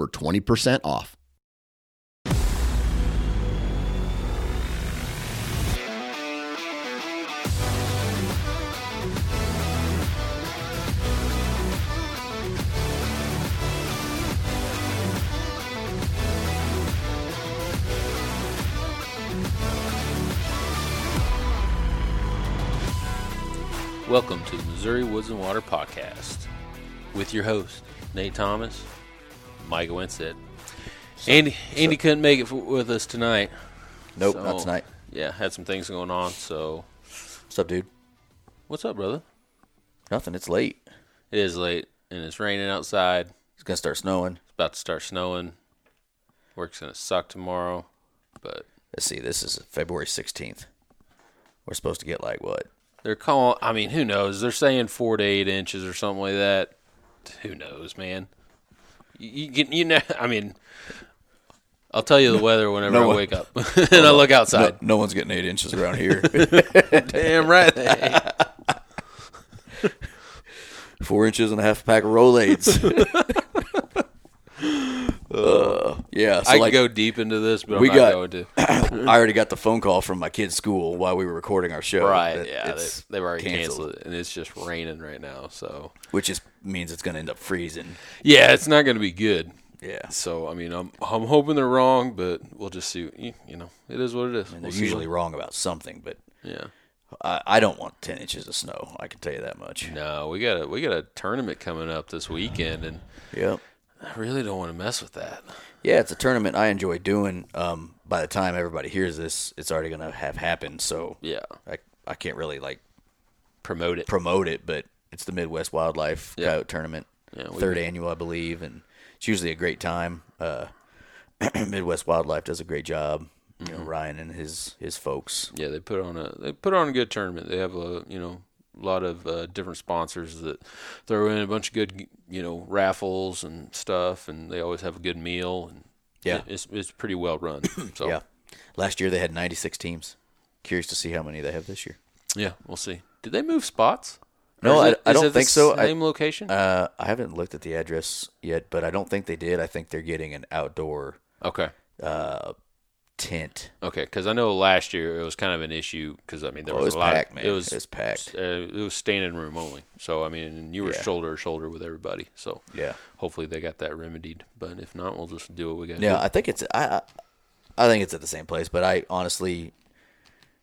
for 20% off. Welcome to the Missouri Woods and Water Podcast with your host, Nate Thomas, Mike Winstead. Andy Andy couldn't make it f- with us tonight. Nope, so- not tonight. Yeah, had some things going on. So, What's up, dude? what's up, brother? Nothing. It's late. It is late and it's raining outside. It's gonna start snowing. It's about to start snowing. Work's gonna suck tomorrow, but Let's see. This is February sixteenth. We're supposed to get like what? they're calling. I mean, who knows? They're saying four to eight inches or something like that. Who knows, man? You, you, you know, I mean, I'll tell you the weather whenever no I one- wake up and I look outside. No, no one's getting eight inches around here. Damn right. Four inches and a half pack of Rolaids. Uh, yeah. So I like, could go deep into this, but I'm we not got- going to. I already got the phone call from my kid's school while we were recording our show. Right? that Yeah, they, they've already canceled. it, and it's just raining right now. So which just means it's gonna end up freezing. yeah, it's not going to be good. Yeah. So I mean, I'm I'm hoping they're wrong, but we'll just see. You you know, it is what it is. And We'll they're see usually wrong about something, but yeah. I, I don't want ten inches of snow. I can tell you that much. No, we got a we got a tournament coming up this weekend, and Yep. I really don't want to mess with that. Yeah, it's a tournament I enjoy doing. Um, by the time everybody hears this, it's already gonna have happened. So Yeah, I I can't really like promote it. promote it, but it's the Midwest Wildlife Yeah. Coyote Tournament, Yeah, third annual, I believe, and it's usually a great time. Uh, Midwest Wildlife does a great job. Mm-hmm. know, Ryan and his his folks. Yeah, they put on a they put on a good tournament. They have a you know lot of uh, different sponsors that throw in a bunch of good you know raffles and stuff, and they always have a good meal. And Yeah. it's it's pretty well run. So Yeah, last year they had 96 teams. Curious to see how many they have this year. yeah, we'll see. Did they move spots? No, I- it- I don't think so. I- Same location. Uh, I haven't looked at the address yet, but I don't think they did. I think they're getting an outdoor okay. uh, tent. Okay, because I know last year it was kind of an issue because I mean there Oh, was, a lot. packed, of. It was It was packed. Uh, it was standing room only. So I mean you were Yeah. shoulder to shoulder with everybody. So Yeah. hopefully they got that remedied. But if not, we'll just do what we got. Yeah, do. I think it's I, I I think it's at the same place, but I honestly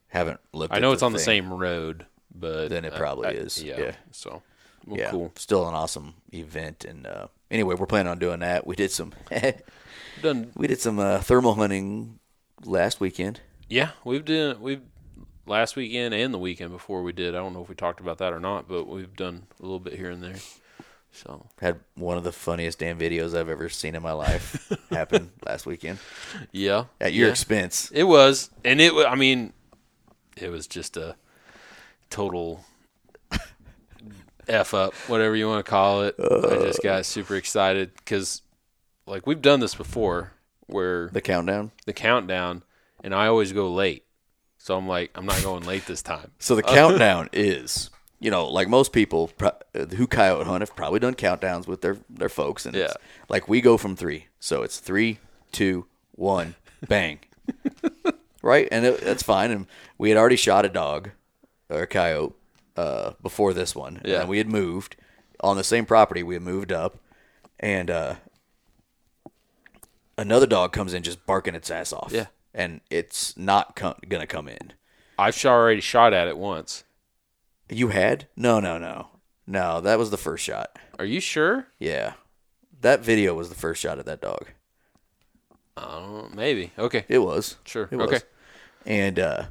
haven't looked. I know it's on the same road, but Then it I- probably I- is, Yeah. yeah. So well, Yeah, cool. still an awesome event, and uh, anyway, we're planning on doing that. We did some Done. we did some uh, thermal hunting last weekend. Yeah, we've done we've last weekend and the weekend before we did. I don't know if we talked about that or not, but we've done a little bit here and there. So Had one of the funniest damn videos I've ever seen in my life happen last weekend yeah, at your yeah. expense. It was, and it. I mean, it was just a total f up, whatever you want to call it. I just got super excited because, like, we've done this before, where The countdown. the countdown, and I always go late. So I'm like, I'm not going late this time. So the countdown is, you know, like most people uh, who coyote hunt have probably done countdowns with their their folks, and it's Yeah. like we go from three, so it's three, two, one, bang, right, and it, that's fine. And we had already shot a dog or a coyote uh, before this one, Yeah. and we had moved on the same property. We had moved up, and uh, another dog comes in just barking its ass off, Yeah. and it's not com- gonna come in. I've already shot at it once. You had? No, no, no. No, that was the first shot. Are you sure? Yeah. That video was the first shot of that dog. Uh, maybe. Okay. It was. Sure. It was. Okay. And uh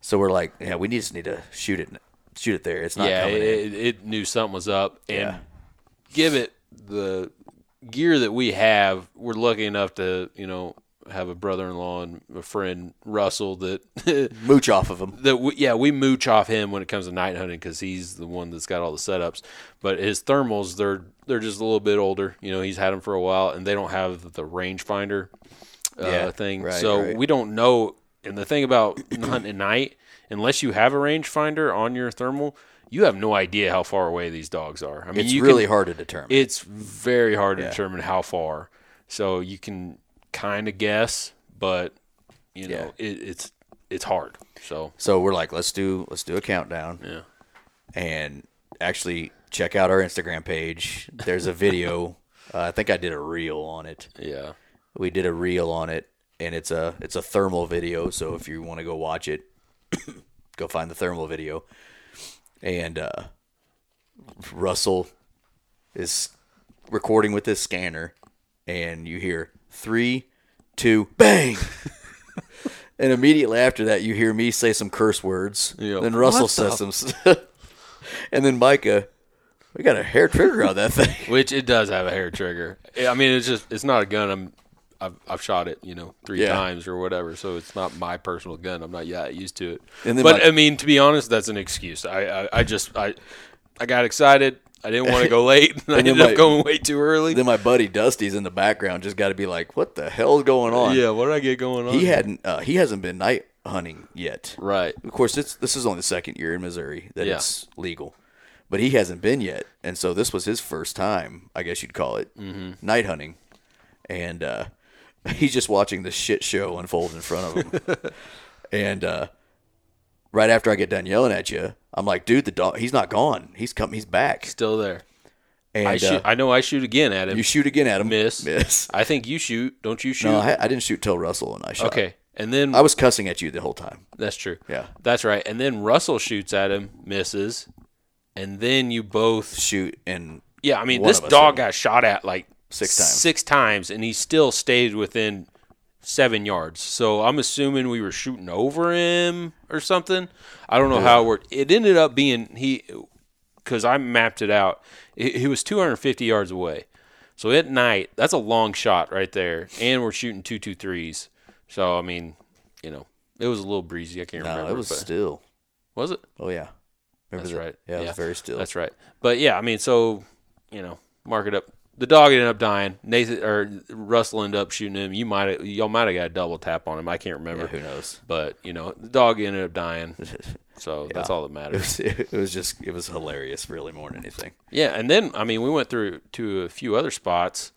so we're like, yeah, we just need to shoot it shoot it there. It's not yeah, coming in. it, it knew something was up, and Yeah. give it the gear that we have, we're lucky enough to you know have a brother-in-law and a friend Russell that Mooch off of him. that we, yeah we mooch off him when it comes to night hunting because he's the one that's got all the setups. But his thermals they're they're just a little bit older. You know he's had them for a while and they don't have the rangefinder uh, Yeah, thing, right, so right. we don't know. And the thing about hunting at night, unless you have a rangefinder on your thermal, you have no idea how far away these dogs are. I mean, It's really can, hard to determine. it's very hard to Yeah. determine how far. So you can kind of guess, but you know Yeah. it, it's it's hard. So so we're like, let's do let's do a countdown. yeah, and actually check out our Instagram page. There's a video. uh, I think I did a reel on it. yeah, We did a reel on it, and it's a it's a thermal video. So if you want to go watch it, go find the thermal video. And uh, Russell is recording with this scanner, and you hear three, two, bang. And immediately after that, you hear me say some curse words. Yep. Then Russell What says some, st- and then Micah, we got a hair trigger on that thing. which it does have a hair trigger. I mean, it's just it's not a gun. I'm I've, I've shot it, you know, three Yeah. times or whatever. So it's not my personal gun. I'm not yet used to it. And then but my- I mean, to be honest, that's an excuse. I I, I just I I got excited. I didn't want to go late. and I ended my- up going way too early. then my buddy Dusty's in the background, just got to be like, "What the hell's going on?" yeah, what did I get going on? he hadn't uh, he hasn't been night hunting yet. right. Of course, it's this is only the second year in Missouri that Yeah. it's legal, but he hasn't been yet, and so this was his first time, I guess you'd call it, Mm-hmm. night hunting, and uh, he's just watching this shit show unfold in front of him, and uh, right after I get done yelling at you, I'm like, dude, the dog, he's not gone, he's come, he's back, Still there. and I shoot. uh, I know I shoot again at him. you shoot again at him, miss. miss. I think you shoot. Don't you shoot? No, I, I didn't shoot till Russell and I shot. okay. And then I was cussing at you the whole time. that's true. Yeah. That's right. And then Russell shoots at him, misses, and then you both. Shoot and Yeah, I mean, this dog got shot at like Six times. Six times, and he still stayed within seven yards. So I'm assuming we were shooting over him or something. I don't know how it worked. It ended up being he because I mapped it out. He was 250 yards away. So at night, that's a long shot right there, and we're shooting two two threes. So I mean, you know, it was a little breezy. I can't no, remember. it was still. was it? Oh yeah, remember That's that? right. Yeah, it was very still. That's right. But yeah, I mean, so you know, mark it up. The dog ended up dying. Nathan or Russell ended up shooting him. You might y'all might have got a double tap on him. I can't remember. Yeah, who knows? But you know, the dog ended up dying. So that's all that It matters. was, it was just it was hilarious, really more than anything. Yeah, and then I mean, we went through to a few other spots.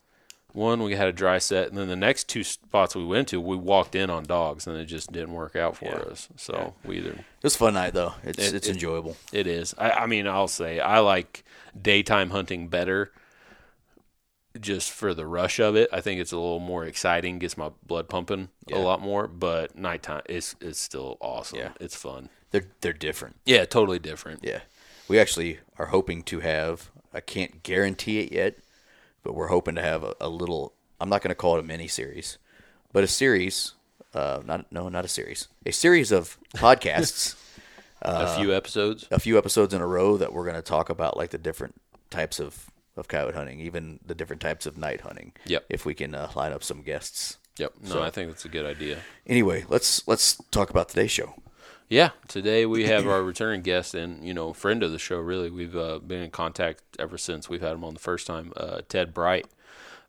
One we had a dry set, and then the next two spots we went to, we walked in on dogs, and it just didn't work out for Yeah. us. So we either It was a fun night though. It's It- it's it- enjoyable. It is. I, I mean, I'll say I like daytime hunting better just for the rush of it. I think it's a little more exciting, gets my blood pumping Yeah. a lot more, but nighttime is it's still awesome. Yeah. It's fun. They're they're different. Yeah, totally different. Yeah, we actually are hoping to have. I can't guarantee it yet, but we're hoping to have a, a little. I'm not going to call it a mini series, but a series. Uh, not no, not a series. A series of podcasts. a few episodes. a few episodes in a row that we're going to talk about like the different types of of coyote hunting, even the different types of night hunting. Yep. If we can uh, line up some guests. Yep. No, I think that's a good idea. Anyway, let's let's talk about today's show. Yeah, today we have our returning guest and you know friend of the show. Really, we've uh, been in contact ever since we've had him on the first time. Uh, Ted Bright,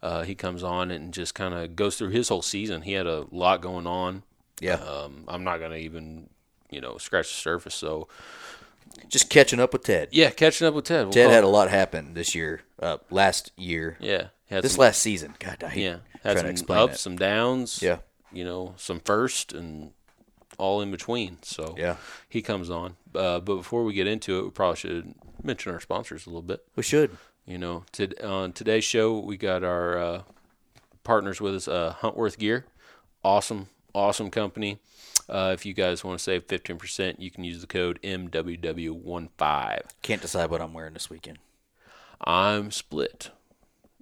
uh, he comes on and just kind of goes through his whole season. He had a lot going on. Yeah. Um, I'm not gonna even you know scratch the surface. So Just catching up with Ted. yeah, catching up with Ted. We'll Ted had it- a lot happen this year. Uh, last year. yeah This some, last season. God, I hate yeah trying had to some explain ups, it. some downs. Yeah. you know some first and all in between. So Yeah. he comes on. Uh, but before we get into it, we probably should mention our sponsors a little bit. We should. You know, to, on today's show, we got our uh, partners with us, uh, Huntworth Gear. Awesome, awesome company. Uh, if you guys want to save 15%, you can use the code MWW15. Can't decide what I'm wearing this weekend. I'm split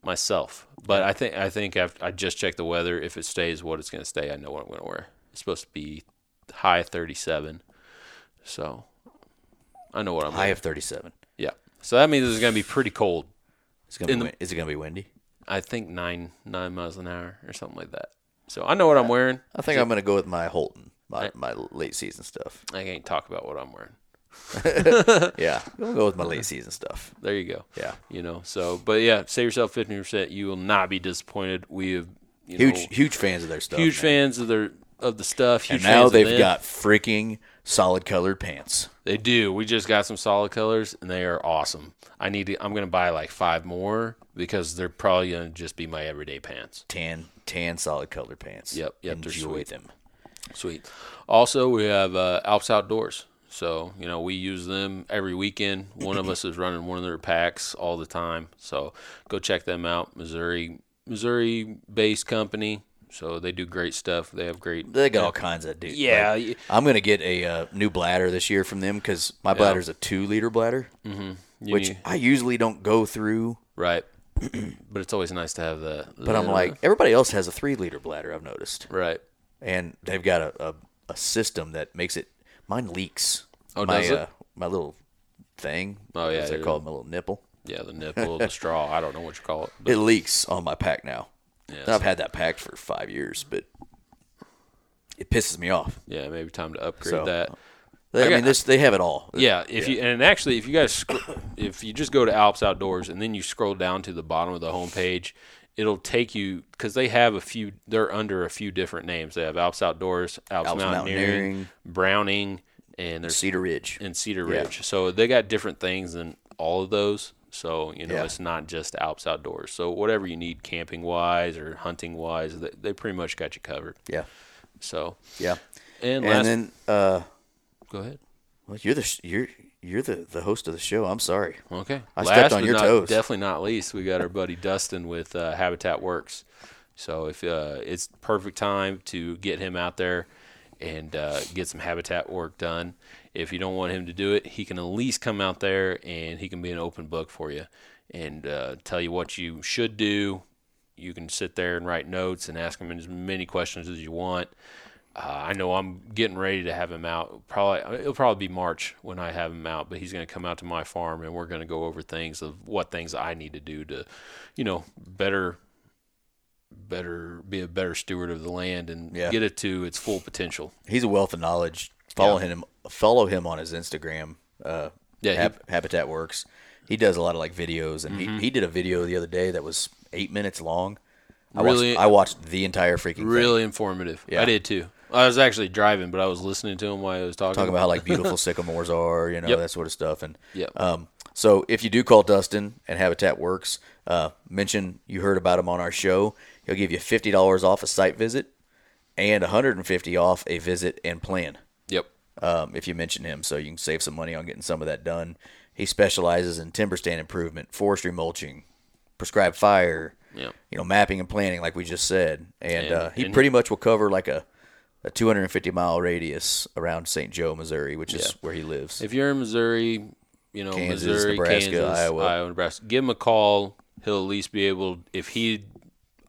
myself, but I think I think I've, I just checked the weather. If it stays what it's going to stay, I know what I'm going to wear. It's supposed to be high 37, so I know what I'm. High wearing. of 37. Yeah, so that means it's going to be pretty cold. It's gonna be the- is it gonna be windy? I think nine nine miles an hour or something like that. So I know what I'm wearing. I think I'm going to go with my Holton, my, my late season stuff. I can't talk about what I'm wearing. Yeah, to go with my late season stuff. There you go. Yeah. You know. So, but yeah, save yourself fifteen percent. You will not be disappointed. We have you Huge, know, huge fans of their stuff. huge man. fans of their of the stuff. Huge And now they've got freaking solid colored pants. They do. We just got some solid colors, and they are awesome. I need to. I'm gonna buy like five more because they're probably gonna just be my everyday pants. Tan, tan solid colored pants. Yep, yep, they're sweet. them. Sweet. Also, we have uh, Alps Outdoors. So you know we use them every weekend. One of us is running one of their packs all the time. So go check them out. Missouri, Missouri-based company. So they do great stuff. They have great. They got all kinds of dude. Yeah, like, I'm gonna get a uh, new bladder this year from them because my bladder's a two liter bladder, you which need- I usually don't go through. right. but it's always nice to have the. But I'm like, everybody else has a three liter bladder. I've noticed, right. And they've got a, a, a system that makes it. Mine leaks. Oh, my, does it? Uh, my little thing. Oh, yeah, that yeah. called? My little nipple. Yeah, the nipple, the straw. I don't know what you call it. But It leaks on my pack now. Yeah, I've had that packed for five years, but it pisses me off. yeah, maybe time to upgrade So, that. They, I, got- mean, this they have it all. Yeah, if you and actually, if you guys, sc- if you just go to Alps Outdoors and then you scroll down to the bottom of the homepage, it'll take you because they have a few. They're under a few different names. They have Alps Outdoors, Alps, Alps Mountaineering, Mountaineering. Browning, and there's Cedar Ridge. and Cedar Yeah. Ridge. So they got different things than all of those. So you know, Yeah. it's not just Alps Outdoors. So whatever you need, camping wise or hunting wise, they, they pretty much got you covered. Yeah, So yeah. and, And then uh, go ahead. well, you're the you're you're the, the host of the show. I'm sorry. Okay. I Last stepped on your not- toes. Definitely not least, we got our buddy Dustin with uh, Habitat Works. So if uh, it's perfect time to get him out there and uh, get some habitat work done. If you don't want him to do it, he can at least come out there and he can be an open book for you and uh, tell you what you should do. You can sit there and write notes and ask him as many questions as you want. Uh, I know I'm getting ready to have him out. Probably it'll probably be March when I have him out, but he's going to come out to my farm and we're going to go over things of what things I need to do to, you know, better, better be a better steward of the land and Yeah. get it to its full potential. He's a wealth of knowledge. Follow him. Follow him on his Instagram. Uh, Yeah, he- Habitat Works. He does a lot of like videos, and Mm-hmm. he, he did a video the other day that was eight minutes long. I Really- watched, I watched the entire freaking thing. Really informative. Yeah. I did too. I was actually driving, but I was listening to him while I was talking. talking about how like beautiful sycamores are, you know, Yep. that sort of stuff. And Yep. um, so if you do call Dustin and Habitat Works, uh, mention you heard about him on our show. He'll give you fifty dollars off a site visit and one hundred and fifty off a visit and plan. Yep. Um, if you mention him, so you can save some money on getting some of that done. He specializes in timber stand improvement, forestry mulching, prescribed fire, Yep. you know, mapping and planning, like we just said. And, And- uh, he and- pretty much will cover like a, a 250 mile radius around St. Joe, Missouri, which is Yeah. where he lives. If you're in Missouri, you know, Kansas, Missouri, Nebraska, Kansas, Iowa. Iowa, Nebraska, give him a call. He'll at least be able. If he,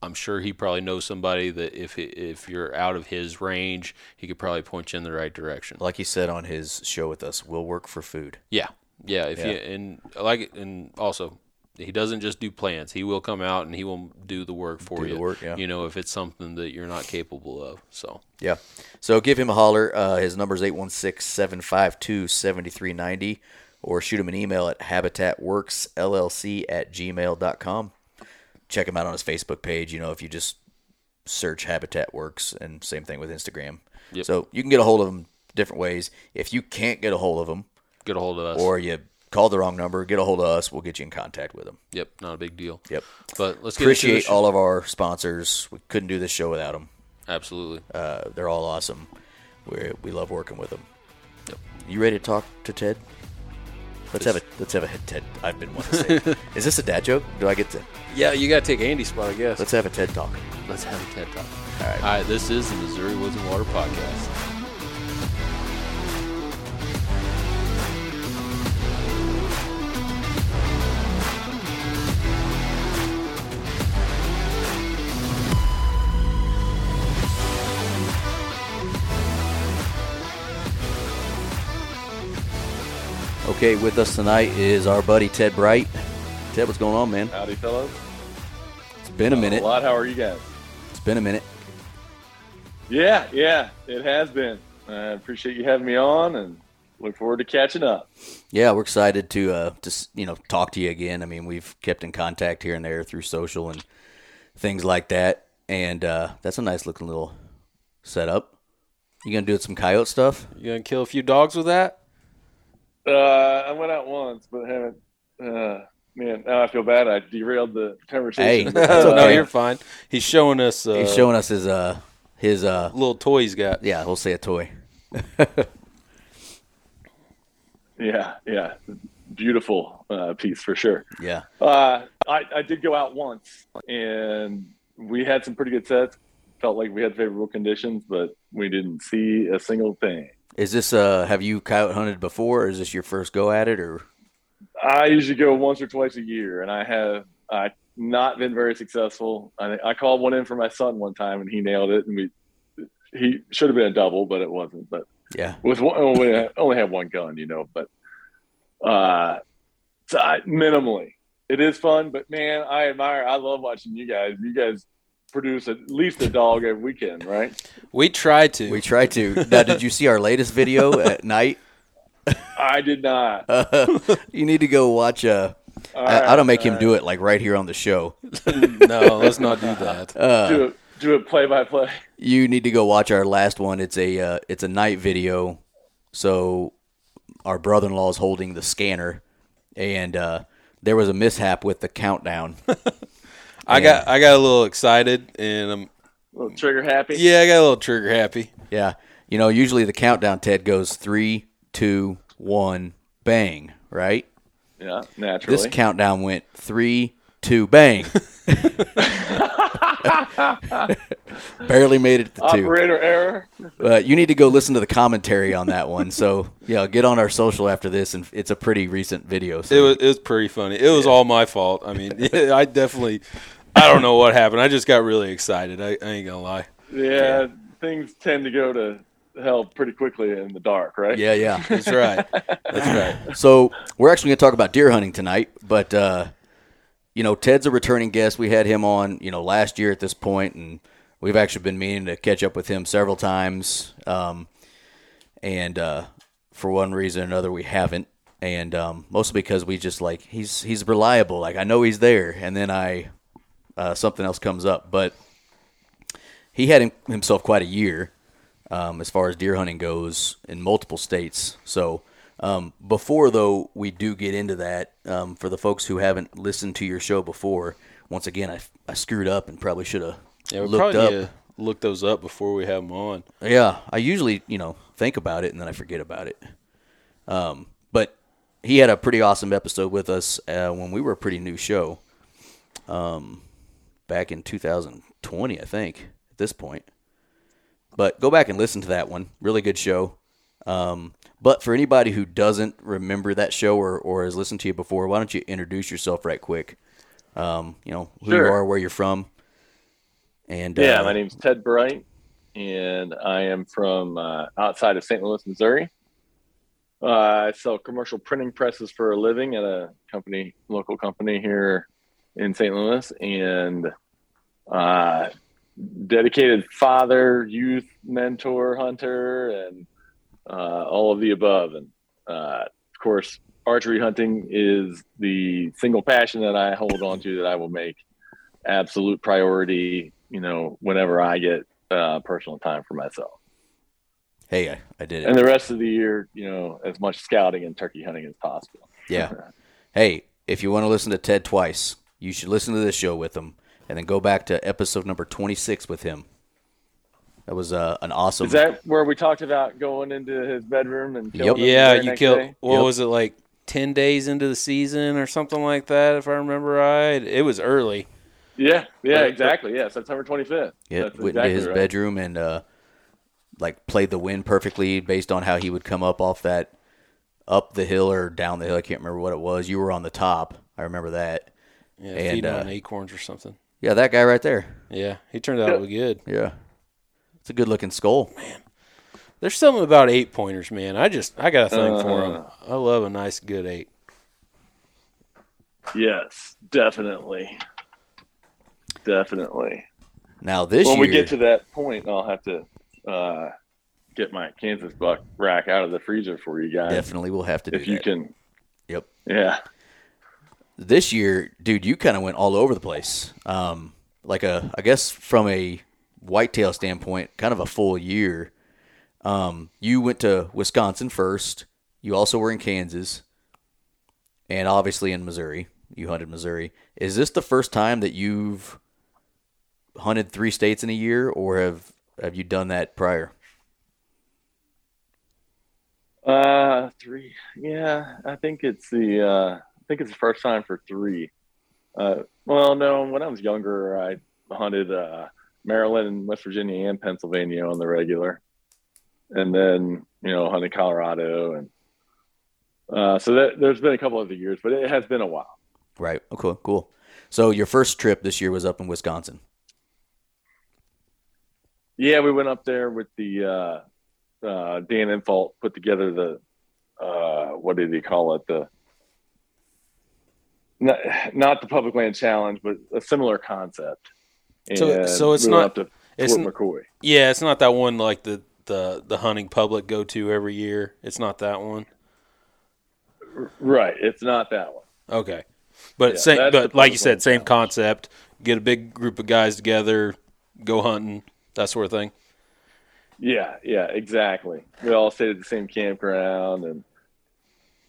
I'm sure he probably knows somebody that if he, if you're out of his range, he could probably point you in the right direction. like he said on his show with us, we'll work for food. Yeah, yeah. If you Yeah. and like and also. He doesn't just do plans. He will come out and he will do the work for Do you. the work, yeah. You know, if it's something that you're not capable of. So Yeah. So give him a holler. Uh, his number is 816 752 7390 or shoot him an email at habitatworksllc at gmail.com. Check him out on his Facebook page. You know, if you just search Habitat Works and same thing with Instagram. Yep. So you can get a hold of him different ways. If you can't get a hold of him get a hold of us. or you called the wrong number, get a hold of us. We'll get you in contact with them. yep, not a big deal. Yep. But let's get into the Appreciate all of our sponsors. We couldn't do this show without them. Absolutely. Uh, they're all awesome. We we love working with them. Yep. You ready to talk to Ted? Let's have a let's have a Ted. I've been wanting to say. Is this a dad joke? Do I get to? Yeah, you got to take Andy's spot, I guess. Let's have a TED talk. Let's have a TED Talk. All right. All right, this is the Missouri Woods and Water Podcast. Okay, with us tonight is our buddy Ted Bright. Ted, what's going on, man? Howdy, fellows. It's been a minute. A lot. How are you guys? It's been a minute. Yeah, yeah, it has been. I appreciate you having me on, and look forward to catching up. Yeah, we're excited to uh, to you know talk to you again. I mean, we've kept in contact here and there through social and things like that, and uh, that's a nice looking little setup. You gonna do some coyote stuff? You gonna kill a few dogs with that? Uh, I went out once, but haven't. Uh, man, now I feel bad. I derailed the conversation. Hey, that's no, you're fine. He's showing us. Uh, He's showing us his uh his uh little toy he's got. yeah we'll say a toy. yeah, yeah, beautiful uh, piece for sure. Yeah. Uh, I, I did go out once, and we had some pretty good sets. Felt like we had favorable conditions, but we didn't see a single thing. Is this uh have you coyote hunted before? or Is this your first go at it or? I usually go once or twice a year, and I have I not been very successful. I, I called one in for my son one time, and he nailed it, and we he should have been a double, but it wasn't. But Yeah. with one, only only have one gun, you know. But uh, so I, minimally, it is fun. But man, I admire. I love watching you guys. You guys produce at least a dog every weekend, right? We tried to. We tried to. Now, did you see our latest video at night? I did not. you need to go watch. Uh, All I, I don't make him all do it like right here on the show. no, let's not do that. right. do it. Do it play by play. You need to go watch our last one. It's a uh, it's a night video. So our brother in law is holding the scanner, and uh, there was a mishap with the countdown. I got I got a little excited, and I'm a little trigger happy. yeah, I got a little trigger happy. yeah, you know, usually the countdown Ted goes three, two, one, bang, right? Yeah, naturally. This countdown went three, two, bang. Barely made it to two. Operator error. Uh, you need to go listen to the commentary on that one. So yeah, get on our social after this, and it's a pretty recent video. So It was it was pretty funny. It was all my fault. I mean, I definitely I don't know what happened. I just got really excited. I, I ain't gonna lie. Yeah, things tend to go to hell pretty quickly in the dark, right? yeah, yeah. That's right. That's right. So we're actually going to talk about deer hunting tonight, but uh, you know, Ted's a returning guest. We had him on, you know, last year at this point, and we've actually been meaning to catch up with him several times. Um, and uh, for one reason or another, we haven't, and um, mostly because we just like he's he's reliable. Like I know he's there, and then I uh, something else comes up, but he had him, himself quite a year um, as far as deer hunting goes in multiple states. So um, before though we do get into that, um, for the folks who haven't listened to your show before, once again I, I screwed up and probably should have Yeah, we looked probably up. look those up before we have them on. Yeah, I usually you know think about it and then I forget about it. Um, but he had a pretty awesome episode with us uh, when we were a pretty new show. Um, back in 2020, I think. At this point, but go back and listen to that one. Really good show. Um, but for anybody who doesn't remember that show or, or has listened to you before, why don't you introduce yourself right quick? Um, you know who you are, where you're from, and Yeah, uh, my name's Ted Bright, and I am from uh, outside of St. Louis, Missouri. Uh, I sell commercial printing presses for a living at a company, local company here in St. Louis, and uh, dedicated father, youth mentor, hunter, and uh, all of the above. And uh, of course, archery hunting is the single passion that I hold on to that I will make absolute priority. You know, whenever I get uh, personal time for myself, hey, I, I did it. and the rest of the year, you know, as much scouting and turkey hunting as possible. Yeah. Hey, if you want to listen to Ted twice, you should listen to this show with him, and then go back to episode number 26 with him. That was uh, an awesome. Is that where we talked about going into his bedroom and killing Yep. him Yeah, you killed. day? What Yep. was it like? Ten days into the season or something like that, if I remember right. It was early. Yeah, yeah, exactly. Yeah, September twenty fifth. yeah, went into his bedroom and uh, like played the wind perfectly based on how he would come up off that up the hill or down the hill. I can't remember what it was. You were on the top. I remember that. Yeah, And, feeding uh, on acorns or something. Yeah, that guy right there. Yeah, he turned out really good. Yeah. It's a good looking skull. Man. There's something about eight pointers, man. I just I got a thing for Uh. them. I love a nice good eight. Yes, definitely. definitely. Now this when year, we get to that point, I'll have to uh, get my Kansas buck rack out of the freezer for you guys. definitely we'll have to do if you that. can. Yep. Yeah. This year, dude, you kind of went all over the place. Um, like a, I guess from a whitetail standpoint, kind of a full year. Um, you went to Wisconsin first. You also were in Kansas, and obviously in Missouri. You hunted Missouri. Is this the first time that you've hunted three states in a year, or have have you done that prior? Uh, three. Yeah, I think it's the. Uh, I think it's the first time for three. Uh, well, no, when I was younger, I hunted uh, Maryland and West Virginia and Pennsylvania on the regular, and then you know hunted Colorado, and uh, so that, there's been a couple other years, but it has been a while. Right. Okay. Cool. So your first trip this year was up in Wisconsin. Yeah, we went up there with the uh, uh, Dan Infalt put together the uh, what did he call it the not, not the public land challenge, but a similar concept. So- so it's not- to it's McCoy. Yeah, it's not that one like the the the hunting public go to every year. It's not that one. Right, it's not that one. Okay, but Yeah, same, but like you said, same concept. Get a big group of guys together, go hunting, that sort of thing. Yeah, yeah, exactly. We all stayed at the same campground, and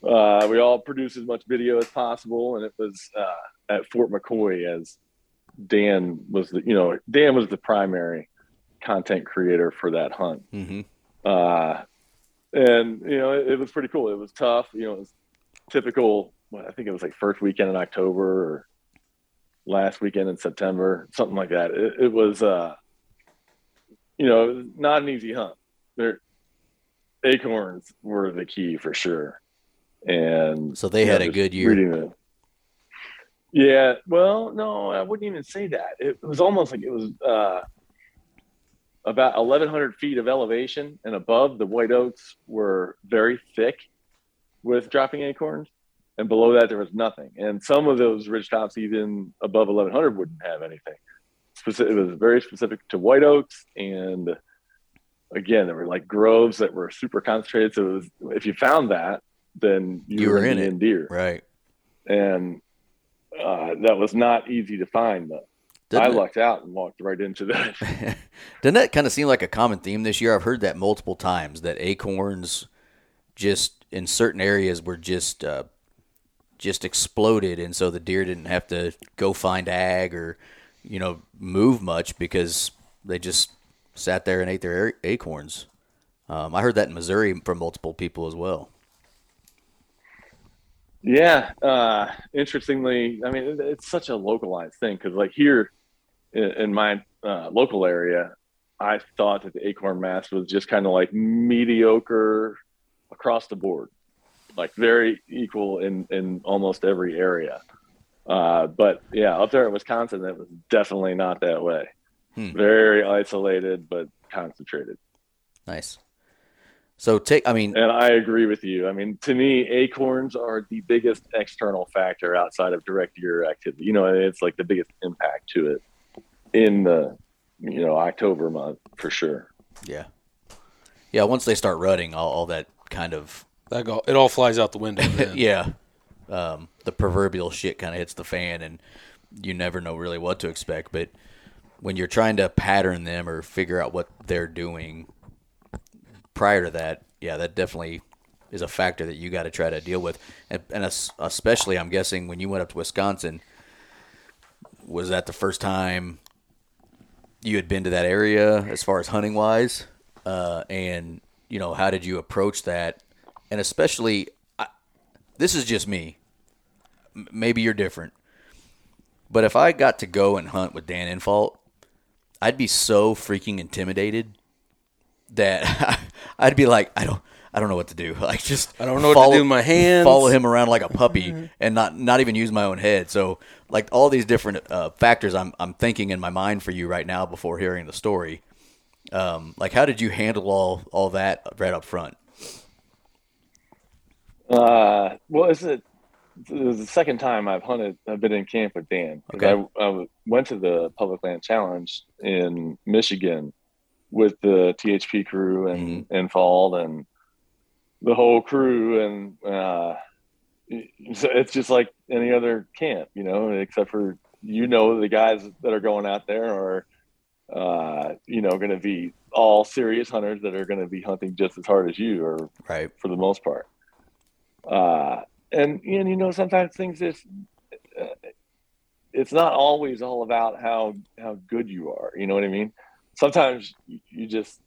uh, we all produced as much video as possible. And it was uh, at Fort McCoy as Dan was the, you know, Dan was the primary content creator for that hunt. Mm-hmm. Uh, and you know, it, it was pretty cool. It was tough. You know, it was typical. Well, I think it was like first weekend in October or last weekend in September, something like that. It, it was, uh, you know, not an easy hunt. There, acorns were the key for sure. And So they know, had a good year. Yeah. Well, no, I wouldn't even say that. It was almost like it was uh, about 1,100 feet of elevation and above. The white oaks were very thick with dropping acorns, and below that there was nothing. And some of those ridge tops, even above 1,100, wouldn't have anything. It was very specific to white oaks, and again, there were like groves that were super concentrated. So it was, if you found that, then you, You were in it. deer Right. and uh, that was not easy to find. But I Doesn't it- lucked out and walked right into that. Doesn't that kind of seem like a common theme this year? I've heard that multiple times that acorns just in certain areas were just uh, just exploded, and so the deer didn't have to go find ag or you know move much because they just sat there and ate their acorns. Um, I heard that in Missouri from multiple people as well. Yeah, uh, interestingly, I mean, it's such a localized thing because, like here in, in my uh, local area, I thought that the acorn mass was just kind of like mediocre across the board, like very equal in in almost every area. Uh, but yeah, up there in Wisconsin, it was definitely not that way. Hmm. Very isolated, but concentrated. Nice. So take, I mean, And I agree with you. I mean, to me, acorns are the biggest external factor outside of direct deer activity. You know, it's like the biggest impact to it in the, you know, October month for sure. yeah, yeah. Once they start rutting, all, all that kind of That go, it all flies out the window. Yeah. Um, the proverbial shit kind of hits the fan, and you never know really what to expect. But when you're trying to pattern them or figure out what they're doing prior to that, yeah, that definitely is a factor that you got to try to deal with. And, and especially, I'm guessing when you went up to Wisconsin, was that the first time you had been to that area as far as hunting wise? Uh, and you know, how did you approach that? And especially, I, this is just me. M- maybe you're different, but if I got to go and hunt with Dan Infalt, I'd be so freaking intimidated that I'd be like, I don't, I don't know what to do. Like, just I don't know what to do with my hands. Follow him around like a puppy and not not even use my own head. So, like all these different uh, factors, I'm I'm thinking in my mind for you right now before hearing the story. Um, like, how did you handle all all that right up front? Uh, well, it's a, it was the second time I've hunted. I've been in camp with Dan. Okay. I, I went to the Public Land Challenge in Michigan with the THP crew and and Fald and the whole crew, and uh, so it's just like any other camp, you know, except for you know the guys that are going out there are uh, you know going to be all serious hunters that are going to be hunting just as hard as you or Right. for the most part. Uh, and and you know sometimes things just uh, it's not always all about how how good you are. You know what I mean? Sometimes you, just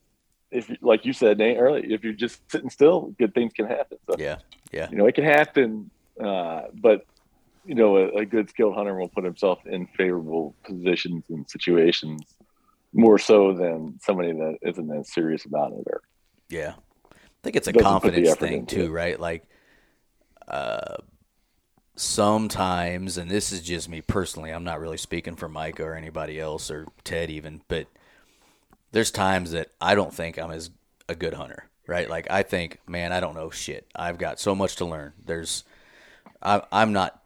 if like you said Nate earlier, if you're just sitting still, good things can happen. So Yeah. Yeah. you know it can happen, uh, but you know a, a good skilled hunter will put himself in favorable positions and situations more so than somebody that isn't as serious about it or Yeah. I think it's a Doesn't put the confidence thing too, it. right? Like uh sometimes and this is just me personally, I'm not really speaking for Mike or anybody else or Ted even, but there's times that I don't think I'm as a good hunter, right? Like I think, man, I don't know shit. I've got so much to learn. There's I I'm not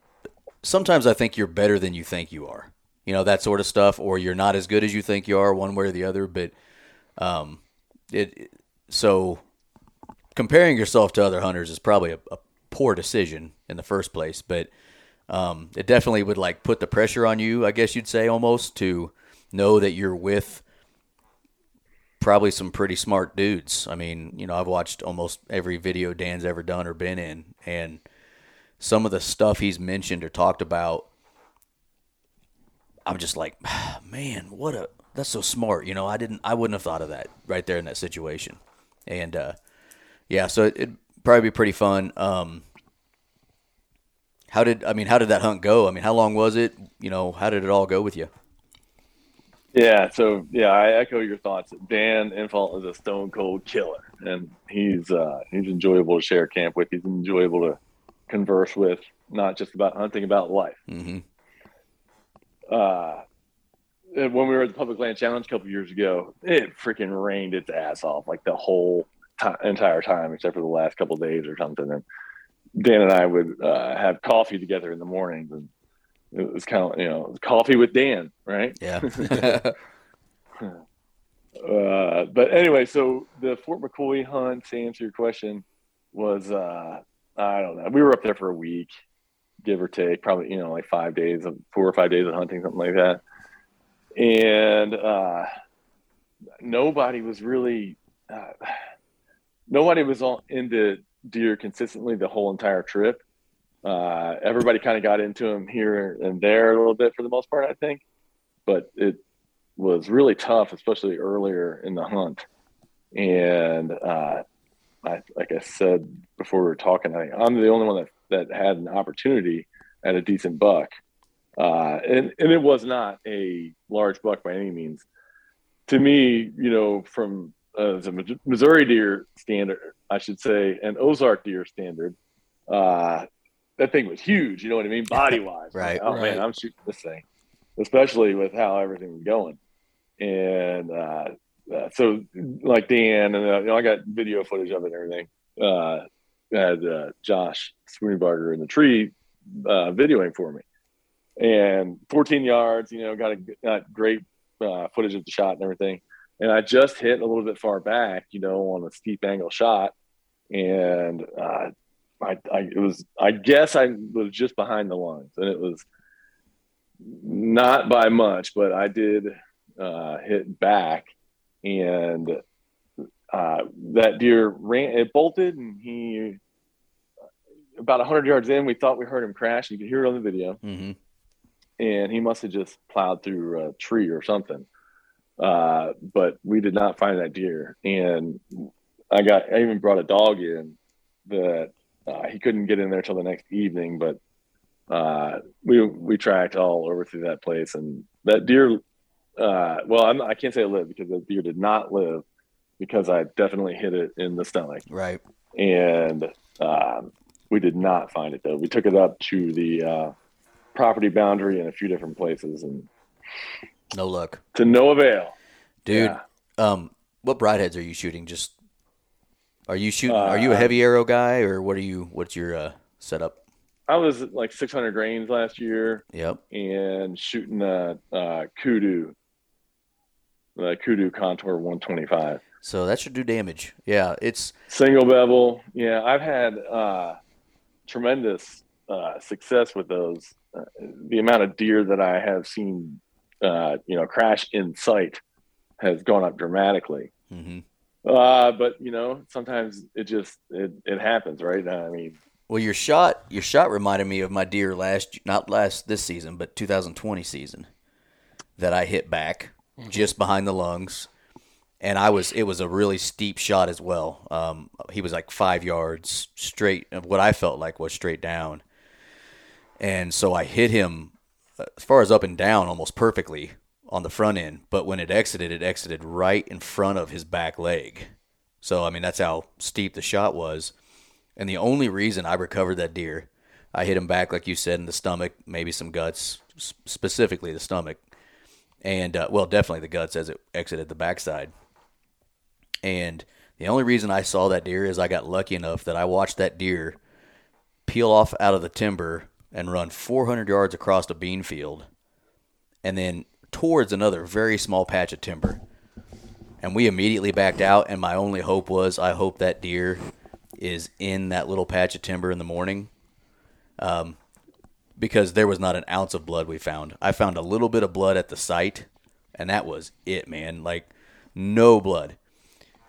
sometimes I think you're better than you think you are. You know, that sort of stuff or you're not as good as you think you are one way or the other, but um it so comparing yourself to other hunters is probably a, a poor decision in the first place, but um, it definitely would like put the pressure on you, I guess you'd say almost to know that you're with probably some pretty smart dudes. I mean, you know, I've watched almost every video Dan's ever done or been in, and some of the stuff he's mentioned or talked about, I'm just like, man, what a that's so smart. You know, I didn't, I wouldn't have thought of that right there in that situation, and uh, yeah, so it, it'd probably be pretty fun. Um, how did I mean? How did that hunt go? I mean, how long was it? You know, how did it all go with you? Yeah, so yeah, I echo your thoughts. Dan Infalt is a stone cold killer, and he's uh, he's enjoyable to share camp with. He's enjoyable to converse with, not just about hunting, about life. Mm-hmm. Uh, when we were at the Public Land Challenge a couple years ago, it freaking rained its ass off like the whole ti entire time, except for the last couple of days or something. And Dan and I would uh, have coffee together in the mornings, and it was kind of you know coffee with Dan, right? Yeah. Uh, but anyway, so the Fort McCoy hunt, to answer your question, was uh, I don't know. We were up there for a week, give or take, probably you know like five days of four or five days of hunting, something like that. And uh, nobody was really uh, nobody was all into deer consistently the whole entire trip. Uh, everybody kind of got into him here and there a little bit for the most part, I think. But it was really tough, especially earlier in the hunt. And uh, I, like I said before we were talking, I, I'm the only one that, that had an opportunity at a decent buck. Uh, and, and it was not a large buck by any means. To me, you know, from uh, as a Missouri deer standard, I should say, an Ozark deer standard, uh, that thing was huge. You know what I mean? Body wise. Right, oh, right. man, I'm shooting this thing, especially with how everything was going. And uh, uh, so, like Dan, and uh, you know, I got video footage of it and everything. Uh, had uh, Josh Spoonbarger in the tree uh, videoing for me. And 14 yards, you know, got a got great uh, footage of the shot and everything. And I just hit a little bit far back, you know, on a steep angle shot. And uh, I, I, it was, I guess I was just behind the lines, and it was not by much, but I did uh, hit back, and uh, that deer ran. It bolted, and he about hundred yards in. We thought we heard him crash. You could hear it on the video hmm and he must have just plowed through a tree or something. Uh, but we did not find that deer, and I got I even brought a dog in that uh, he couldn't get in there till the next evening, but uh, we we tracked all over through that place, and that deer. Uh, well, I'm, I can't say it lived because the deer did not live because I definitely hit it in the stomach Right. and um, we did not find it though. We took it up to the uh, property boundary in a few different places, and No luck, to no avail. dude. Yeah. Um, what broadheads are you shooting? Just are you shooting? are you a Uh, heavy arrow guy, or what are you? What's your uh, setup? I was like 600 grains last year Yep. and shooting a, uh kudu, the kudu contour 125. So that should do damage. Yeah, it's Single bevel. Yeah, I've had uh, tremendous uh, success with those. Uh, the amount of deer that I have seen, uh, you know, crash in sight has gone up dramatically. mhm. Uh, but you know, sometimes it just it, it happens, right? I mean, well. Your shot, your shot reminded me of my deer last, not last this season, but 2020 season that I hit back just behind the lungs, and I was it was a really steep shot as well. Um, he was like five yards straight. What I felt like was straight down, and so I hit him uh, as far as up and down almost perfectly on the front end. But when it exited, it exited right in front of his back leg. So I mean that's how steep the shot was. And the only reason I recovered that deer, I hit him back like you said in the stomach, maybe some guts, specifically the stomach, and uh, well, definitely the guts as it exited the backside. And the only reason I saw that deer is I got lucky enough that I watched that deer peel off out of the timber and run 400 yards across a bean field, and then towards another very small patch of timber. And we immediately backed out, and my only hope was I hope that deer is in that little patch of timber in the morning. Um, because there was not an ounce of blood we found. I found a little bit of blood at the site, and that was it, man. Like, no blood.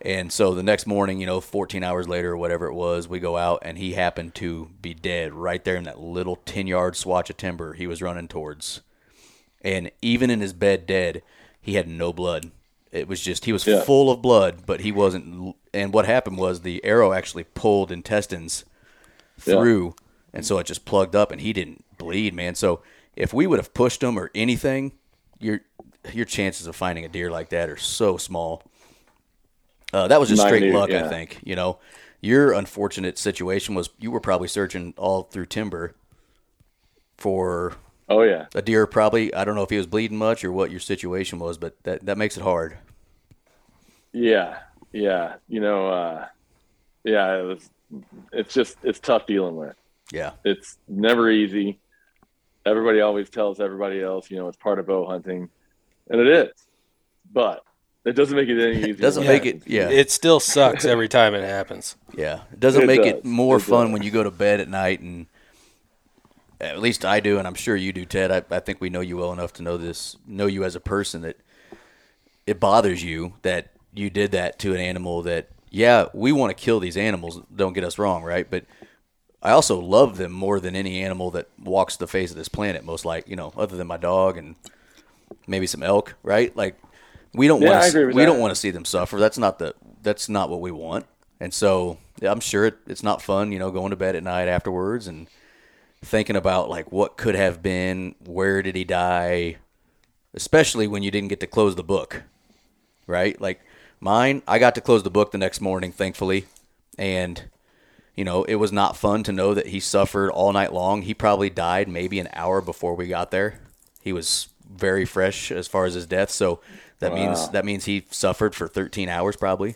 And so the next morning, you know, 14 hours later or whatever it was, we go out, and he happened to be dead right there in that little 10 yard swatch of timber he was running towards. And even in his bed, dead, he had no blood. It was just, he was Yeah. full of blood, but he wasn't. And what happened was the arrow actually pulled intestines Yeah. through, and so it just plugged up, and he didn't bleed, man. So if we would have pushed him or anything, your your chances of finding a deer like that are so small. Uh, that was just straight Minute, luck, I think. You know, your unfortunate situation was you were probably searching all through timber for oh yeah, a deer. Probably, I don't know if he was bleeding much or what your situation was, but that that makes it hard. yeah, yeah. You know, uh, yeah. It was. It's just it's tough dealing with. Yeah, It's never easy. Everybody always tells everybody else, you know, it's part of bow hunting, and it is. But it doesn't make it any easier. doesn't make happens. it. Yeah, It still sucks every time it happens. Yeah, it doesn't It make does. it more It fun does. when you go to bed at night, and at least I do, and I'm sure you do, Ted. I, I think we know you well enough to know this, know you as a person that it bothers you that you did that to an animal. That yeah, we want to kill these animals. Don't get us wrong, right? But I also love them more than any animal that walks the face of this planet. Most like you know, other than my dog and maybe some elk, right? Like we don't Yeah, want to we that. don't want to see them suffer. That's not the that's not what we want. And so yeah, I'm sure it, it's not fun, you know, going to bed at night afterwards and thinking about like what could have been, where did he die, especially when you didn't get to close the book, right? Like mine, I got to close the book the next morning, thankfully, and you know it was not fun to know that he suffered all night long. He probably died maybe an hour before we got there. He was very fresh as far as his death, so that means that means he suffered for 13 hours probably.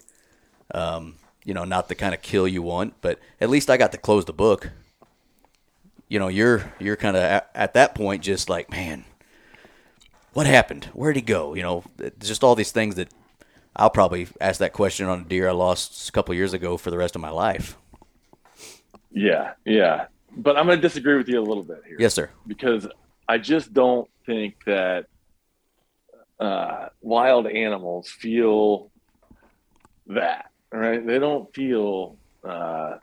Um, you know, not the kind of kill you want, but at least I got to close the book. You know, you're you're kind of at, at that point just like, man, what happened? Where'd he go? You know, just all these things that I'll probably ask that question on a deer I lost a couple years ago for the rest of my life. Yeah, yeah. But I'm going to disagree with you a little bit here. Yes, sir. because I just don't think that uh, wild animals feel that. Right? They don't feel uh,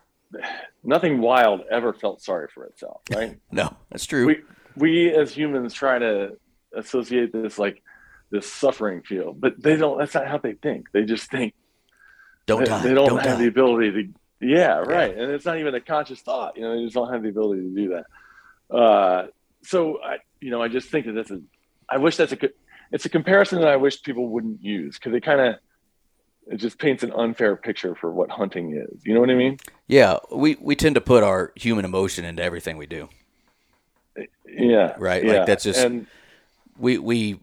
nothing wild ever felt sorry for itself. Right? No, that's true. we we as humans try to associate this like this suffering feel, but they don't. That's not how they think. They just think don't they, die. they don't, Don't, have die. the ability to yeah right and it's not even a conscious thought you know they just don't have the ability to do that uh, so i you know i just think that that's a i wish that's a it's a comparison that i wish people wouldn't use because it kind of it just paints an unfair picture for what hunting is you know what i mean yeah, we, we tend to put our human emotion into everything we do. yeah Right, like, that's just- and We we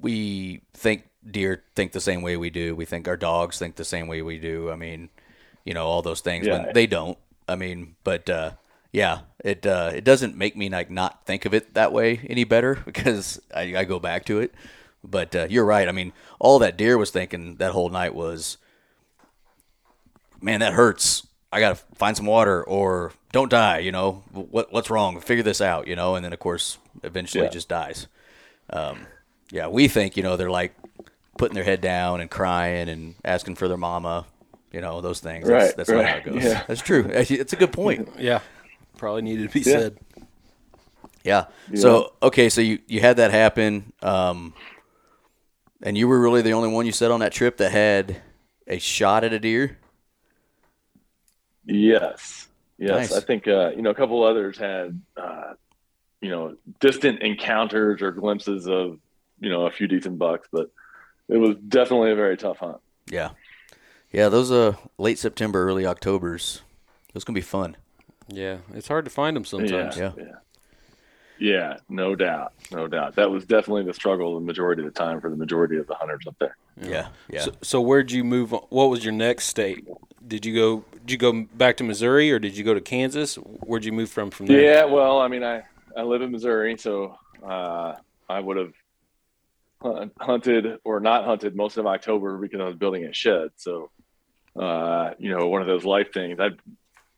we think deer think the same way we do. We think our dogs think the same way we do. I mean, you know, all those things when Yeah. they don't. I mean, but uh, Yeah, it uh, it doesn't make me like not think of it that way any better because I, I go back to it. But uh, you're right. I mean, all that deer was thinking that whole night was, man, that hurts. I gotta find some water or don't die. You know what what's wrong? Figure this out. You know, and then of course eventually Yeah. just dies. Um, yeah, we think you know they're like putting their head down and crying and asking for their mama. You know those things. That's, Right, that's not how it goes. yeah. That's true. It's a good point. Yeah, probably needed to be Yeah. said. Yeah. So okay, so you you had that happen, um, and you were really the only one you said on that trip that had a shot at a deer. Yes, yes. Nice. I think uh, you know a couple others had uh, you know distant encounters or glimpses of you know a few decent bucks, but it was definitely a very tough hunt. Yeah. Yeah. Those uh late September, early October's. Those gonna be fun. Yeah, it's hard to find them sometimes. Yeah. yeah, yeah. Yeah, no doubt, no doubt. That was definitely the struggle the majority of the time for the majority of the hunters up there. Yeah. Yeah. So, so where'd you move? On? What was your next state? Did you go? Did you go back to Missouri or did you go to Kansas? Where'd you move from from there? Yeah, well, I mean, I I live in Missouri, so uh, I would have hunted or not hunted most of October because I was building a shed. So, uh, you know, one of those life things. I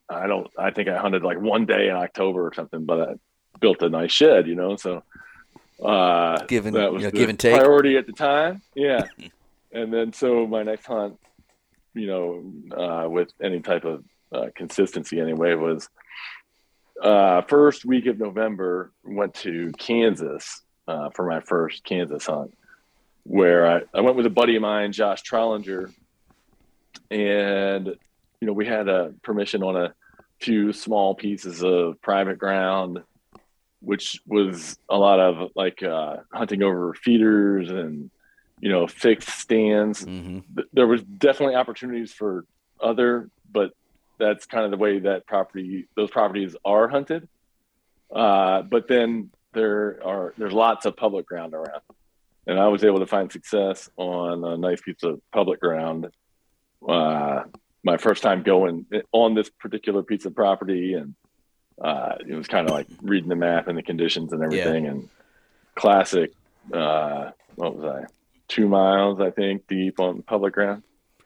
I don't. I think I hunted like one day in October or something, but I built a nice shed. You know, so uh, Given- that was you know, give and take. priority at the time. Yeah, and then so my next hunt, you know, uh, with any type of uh, consistency anyway, was uh, first week of November. Went to Kansas uh, for my first Kansas hunt, where I, I went with a buddy of mine, Josh Trollinger, and you know we had a permission on a few small pieces of private ground which was a lot of like uh, hunting over feeders and you know fixed stands hmm there was definitely opportunities for other, but that's kind of the way that property those properties are hunted. Uh, but then there are there's lots of public ground around, and I was able to find success on a nice piece of public ground. Uh, my first time going on this particular piece of property, and uh, it was kind of like reading the map and the conditions and everything, and classic. Uh, what was I? Two miles, I think, deep on public ground.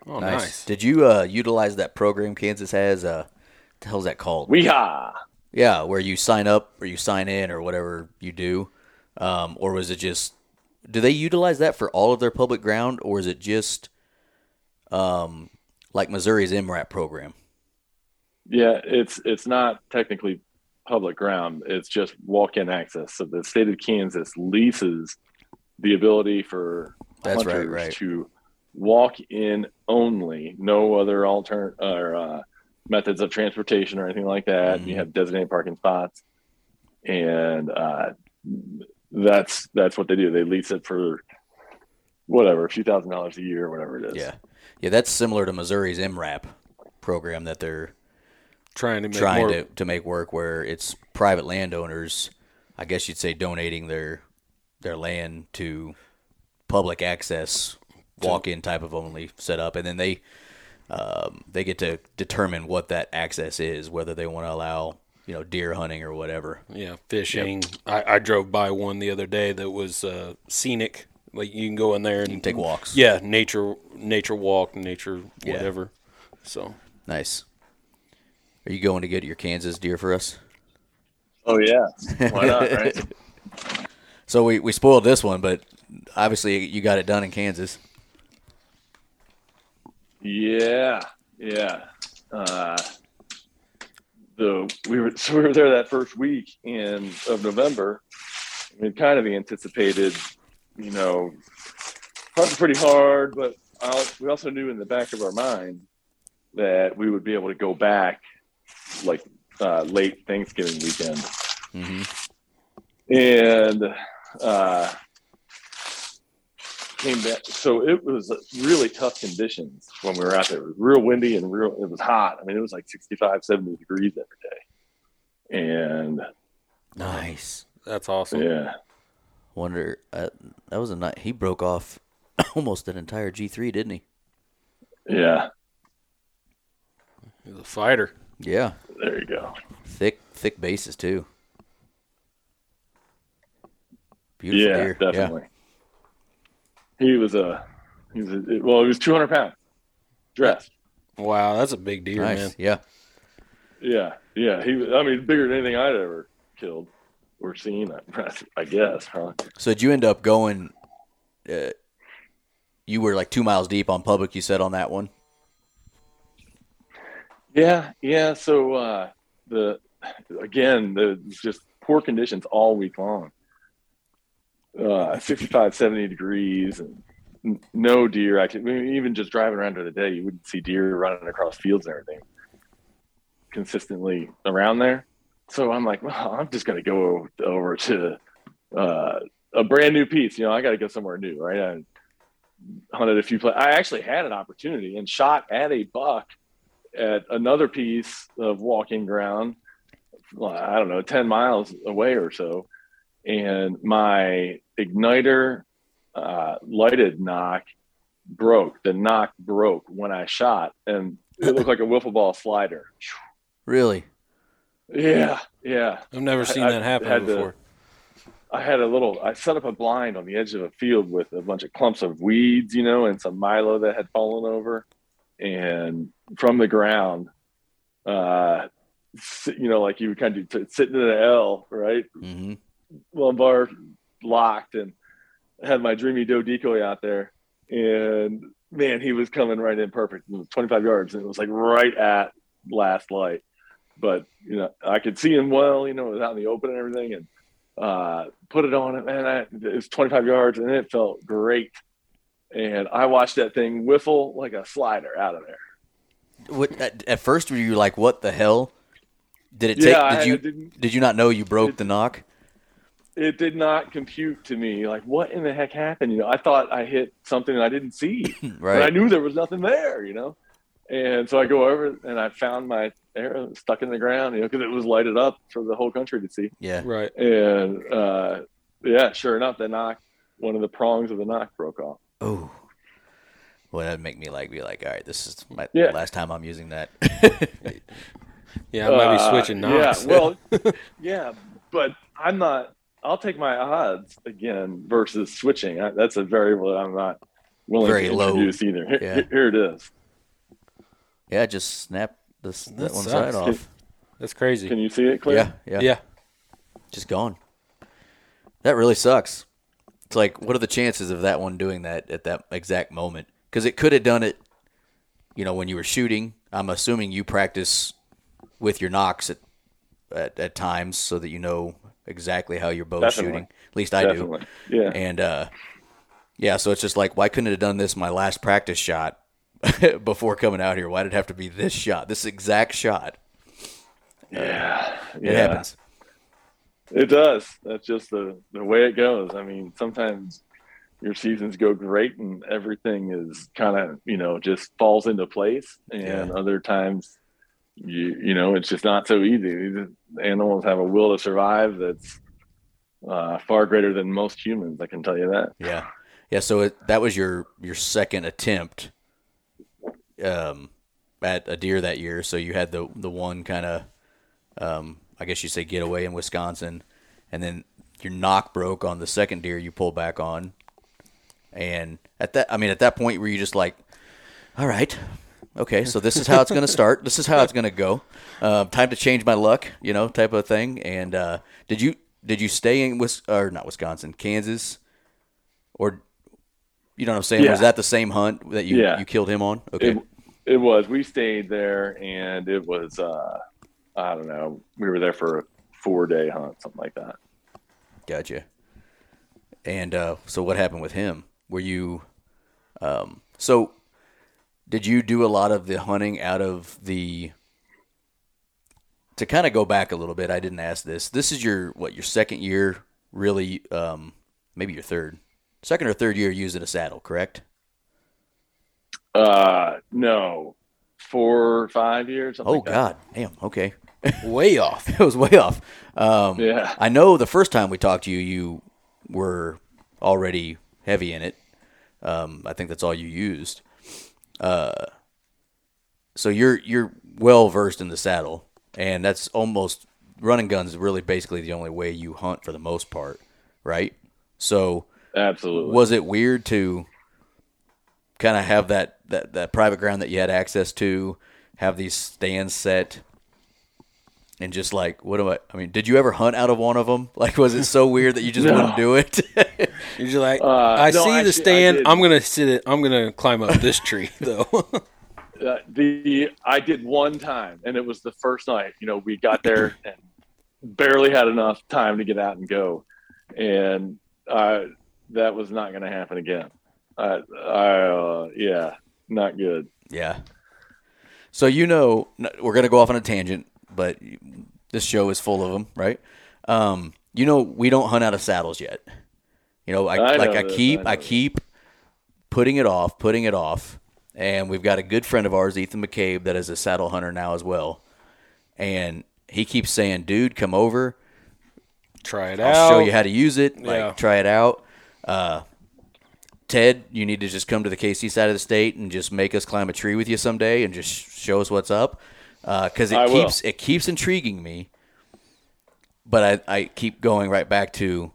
Oh, nice. nice. Did you uh, utilize that program Kansas has? Uh, what the hell's that called? WIHA! Yeah, where you sign up or you sign in or whatever you do, um, or was it just? Do they utilize that for all of their public ground, or is it just um, like Missouri's MRAP program? Yeah, it's it's not technically public ground. It's just walk-in access. So the state of Kansas leases the ability for That's right, hunters right. to walk in only, no other alternate or uh, methods of transportation or anything like that. Mhm. You have designated parking spots, and uh, that's that's what they do. They lease it for whatever, a few thousand dollars a year, whatever it is. Yeah, yeah, that's similar to Missouri's MRAP program that they're Trying to make trying more. to, to make work where it's private landowners, I guess you'd say donating their their land to public access walk in type of only setup and then they um, they get to determine what that access is, whether they want to allow, you know, deer hunting or whatever. Yeah, fishing. I, I drove by one the other day that was uh, scenic. Like you can go in there and take walks. Yeah, nature, nature walk, nature Yeah. whatever. So Nice. Are you going to get your Kansas deer for us? Oh yeah, why not? Right? So we, we spoiled this one, but obviously you got it done in Kansas. Yeah, yeah. Uh, the we were so we were there that first week in of November. We kind of anticipated, you know, hunting pretty hard, but I, we also knew in the back of our mind that we would be able to go back like uh, late Thanksgiving weekend hmm and uh, came back. So it was really tough conditions when we were out there. It was real windy and real. It was hot. I mean, it was like 65, 70 degrees every day. And Nice. that's awesome. yeah, Wonder uh, that was a night. He broke off almost an entire G three, didn't he? yeah. He's a fighter. Yeah, There you go. thick thick bases too. Beautiful yeah, deer. definitely. He was a, he was a, well, he was 200 pounds, dressed. Wow, that's a big deer, Nice. man. Yeah. Yeah, yeah. He, was- I mean, bigger than anything I'd ever killed or seen. I guess. Huh? So did you end up going? Uh, you were like two miles deep on public. You said on that one. Yeah, yeah. So uh, the again, the just poor conditions all week long. Uh, 65, 70 degrees, and no deer. I could even just driving around during the day, you wouldn't see deer running across fields and everything consistently around there. So I'm like, well, I'm just gonna go over to uh, a brand new piece. You know, I got to go somewhere new, right? I hunted a few places. I actually had an opportunity and shot at a buck at another piece of walking ground, I don't know, 10 miles away or so. And my igniter uh, lighted nock broke. The nock broke when I shot, and it looked like a wiffle ball slider. Really? Yeah, yeah. I've never seen I- that I happen had to- before. I had a little. I set up a blind on the edge of a field with a bunch of clumps of weeds, you know, and some milo that had fallen over, and from the ground, uh, you know, like you would kind of do, sitting in an L, right, Mm-hmm. lumbar locked, and had my dreamy doe decoy out there, and man, he was coming right in perfect, 25 yards, and it was like right at last light, but you know, I could see him well, you know, it was out in the open and everything, and uh, put it on it, man. I, it was 25 yards, and it felt great. And I watched that thing whiffle like a slider out of there. What, at, at first, were you like, "What the hell?" Did it take? Yeah, I- did you I didn't- did you not know you broke It- the nock? It did not compute to me. Like, what in the heck happened? You know, I thought I hit something I didn't see, but I knew there was nothing there. You know, and so I go over and I found my arrow stuck in the ground. You know, because it was lighted up for the whole country to see. Yeah. Right. And uh, yeah, sure enough, the nock, one of the prongs of the nock broke off. Oh. Well, that'd make me like be like, all right, this is my Yeah. last time I'm using that. Yeah, I might be Uh, switching nocks. Yeah, well, yeah, but I'm not. I'll take my odds again versus switching. I, that's a variable that I'm not willing Very to low. introduce either. Here, Yeah. here it is. yeah, just snap this that, That one sucks. side off. That's crazy. Can you see it clear? Yeah, yeah, yeah. just gone. That really sucks. It's like, what are the chances of that one doing that at that exact moment? Because it could have done it, you know, when you were shooting. I'm assuming you practice with your nocks at at, at times so that you know exactly how your bow's Definitely. shooting. At least I do. Yeah. And uh, yeah, so it's just like, why couldn't it have done this my last practice shot before coming out here? Why did it have to be this shot, this exact shot? yeah. It yeah. happens. It does. That's just the the way it goes. I mean, sometimes your seasons go great and everything is kind of you know just falls into place, and Yeah. other times you you know it's just not so easy. These animals have a will to survive that's uh, far greater than most humans. I can tell you that. Yeah, yeah. So it, that was your your second attempt um, at a deer that year. So you had the the one kind of, um, I guess you say getaway in Wisconsin, and then your nock broke on the second deer you pull back on. And at that, I mean, at that point, were you just like, all right, okay, so this is how it's going to start. This is how it's going to go. Uh, time to change my luck, you know, type of thing. And uh, did you did you stay in Wis or not Wisconsin, Kansas, or you know what I'm saying? Yeah. Was that the same hunt that you Yeah. you killed him on? Okay, It, it was. We stayed there, and it was. Uh, I don't know. We were there for a four day hunt, something like that. gotcha. And uh, so what happened with him? Were you um, so? Did you do a lot of the hunting out of the? To kind of go back a little bit, I didn't ask this. This is your what your second year, really? Um, maybe your third, second or third year using a saddle, correct? Uh, no, four or five years. Oh like that. God, damn. Okay, Way off. it was way off. Um, Yeah. I know the first time we talked to you, you were already heavy in it. Um, I think that's all you used. Uh, so you're you're well versed in the saddle, and that's almost running guns really basically the only way you hunt for the most part, right? So Absolutely. was it weird to kind of have that, that that private ground that you had access to, have these stands set, and just like what am I? I mean, did you ever hunt out of one of them? Like, was it so weird that you just No. wouldn't do it? You're just like, Uh, I no, see actually, I the stand. I'm gonna sit it. I'm gonna climb up this tree though. uh, the I did one time, and it was the first night. You know, we got there and barely had enough time to get out and go, and uh, that was not going to happen again. I, I uh, yeah, not good. Yeah. So you know, we're gonna go off on a tangent, but this show is full of them, right? Um, you know, we don't hunt out of saddles yet. You know, I, I like know I keep I I, keep putting it off, putting it off, and we've got a good friend of ours, Ethan McCabe, that is a saddle hunter now as well, and he keeps saying, "Dude, come over." Try it I'll out. show you how to use it. Like, try it out. Uh, Ted, you need to just come to the KC side of the state and just make us climb a tree with you someday and just show us what's up. Because I it will. keeps it keeps intriguing me. But I, I keep going right back to,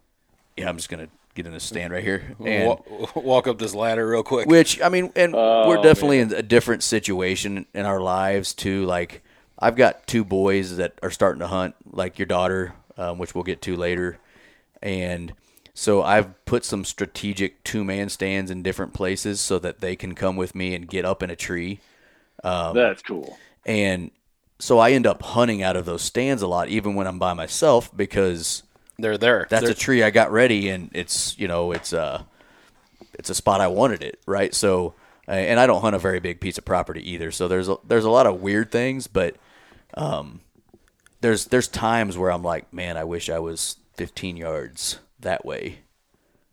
yeah, I'm just gonna get in a stand right here. And, Wa- walk up this ladder real quick. which I mean, and Oh, we're definitely in a different situation in our lives too. Like I've got two boys that are starting to hunt, like your daughter, um, which we'll get to later, and so I've put some strategic two man stands in different places so that they can come with me and get up in a tree, Um, That's cool. and so I end up hunting out of those stands a lot, even when I'm by myself, because They're there. that's They're- a tree I got ready, and it's you know it's a it's a spot I wanted it right. So uh, and I don't hunt a very big piece of property either. So there's a, there's a lot of weird things, but um, there's there's times where I'm like, man, I wish I was 15 yards that way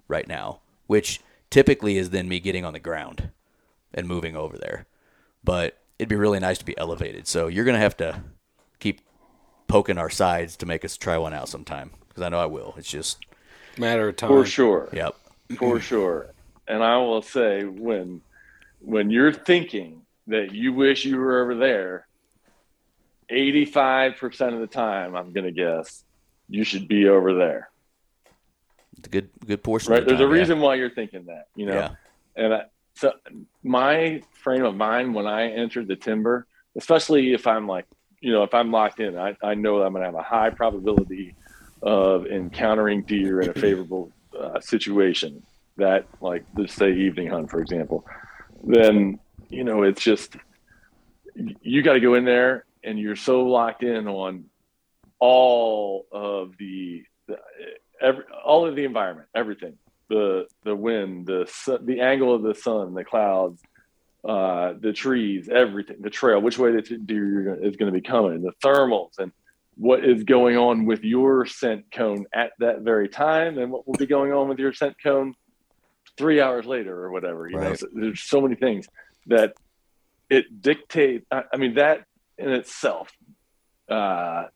right now, which typically is then me getting on the ground and moving over there. But it'd be really nice to be elevated. So you're gonna have to keep poking our sides to make us try one out sometime because I know I will. It's just matter of time. For sure. yep. for sure. And I will say when when you're thinking that you wish you were over there, 85% of the time, I'm going to guess, you should be over there. It's a good good portion. Right? Of the There's a time, yeah. reason why you're thinking that, you know. Yeah. And I, so my frame of mind when I entered the timber, especially if I'm like, you know, if I'm locked in, I, I know I'm going to have a high probability of encountering deer in a favorable uh, situation. That, like, let's say evening hunt, for example. Then, you know, it's just you got to go in there and you're so locked in on all of the, the every, all of the environment, everything the the wind, the the angle of the sun, the clouds, uh, the trees, everything, the trail, which way the deer is going to be coming, the thermals, and what is going on with your scent cone at that very time, and what will be going on with your scent cone three hours later or whatever. You know, so there's so many things that it dictates. I, I mean, that in itself uh,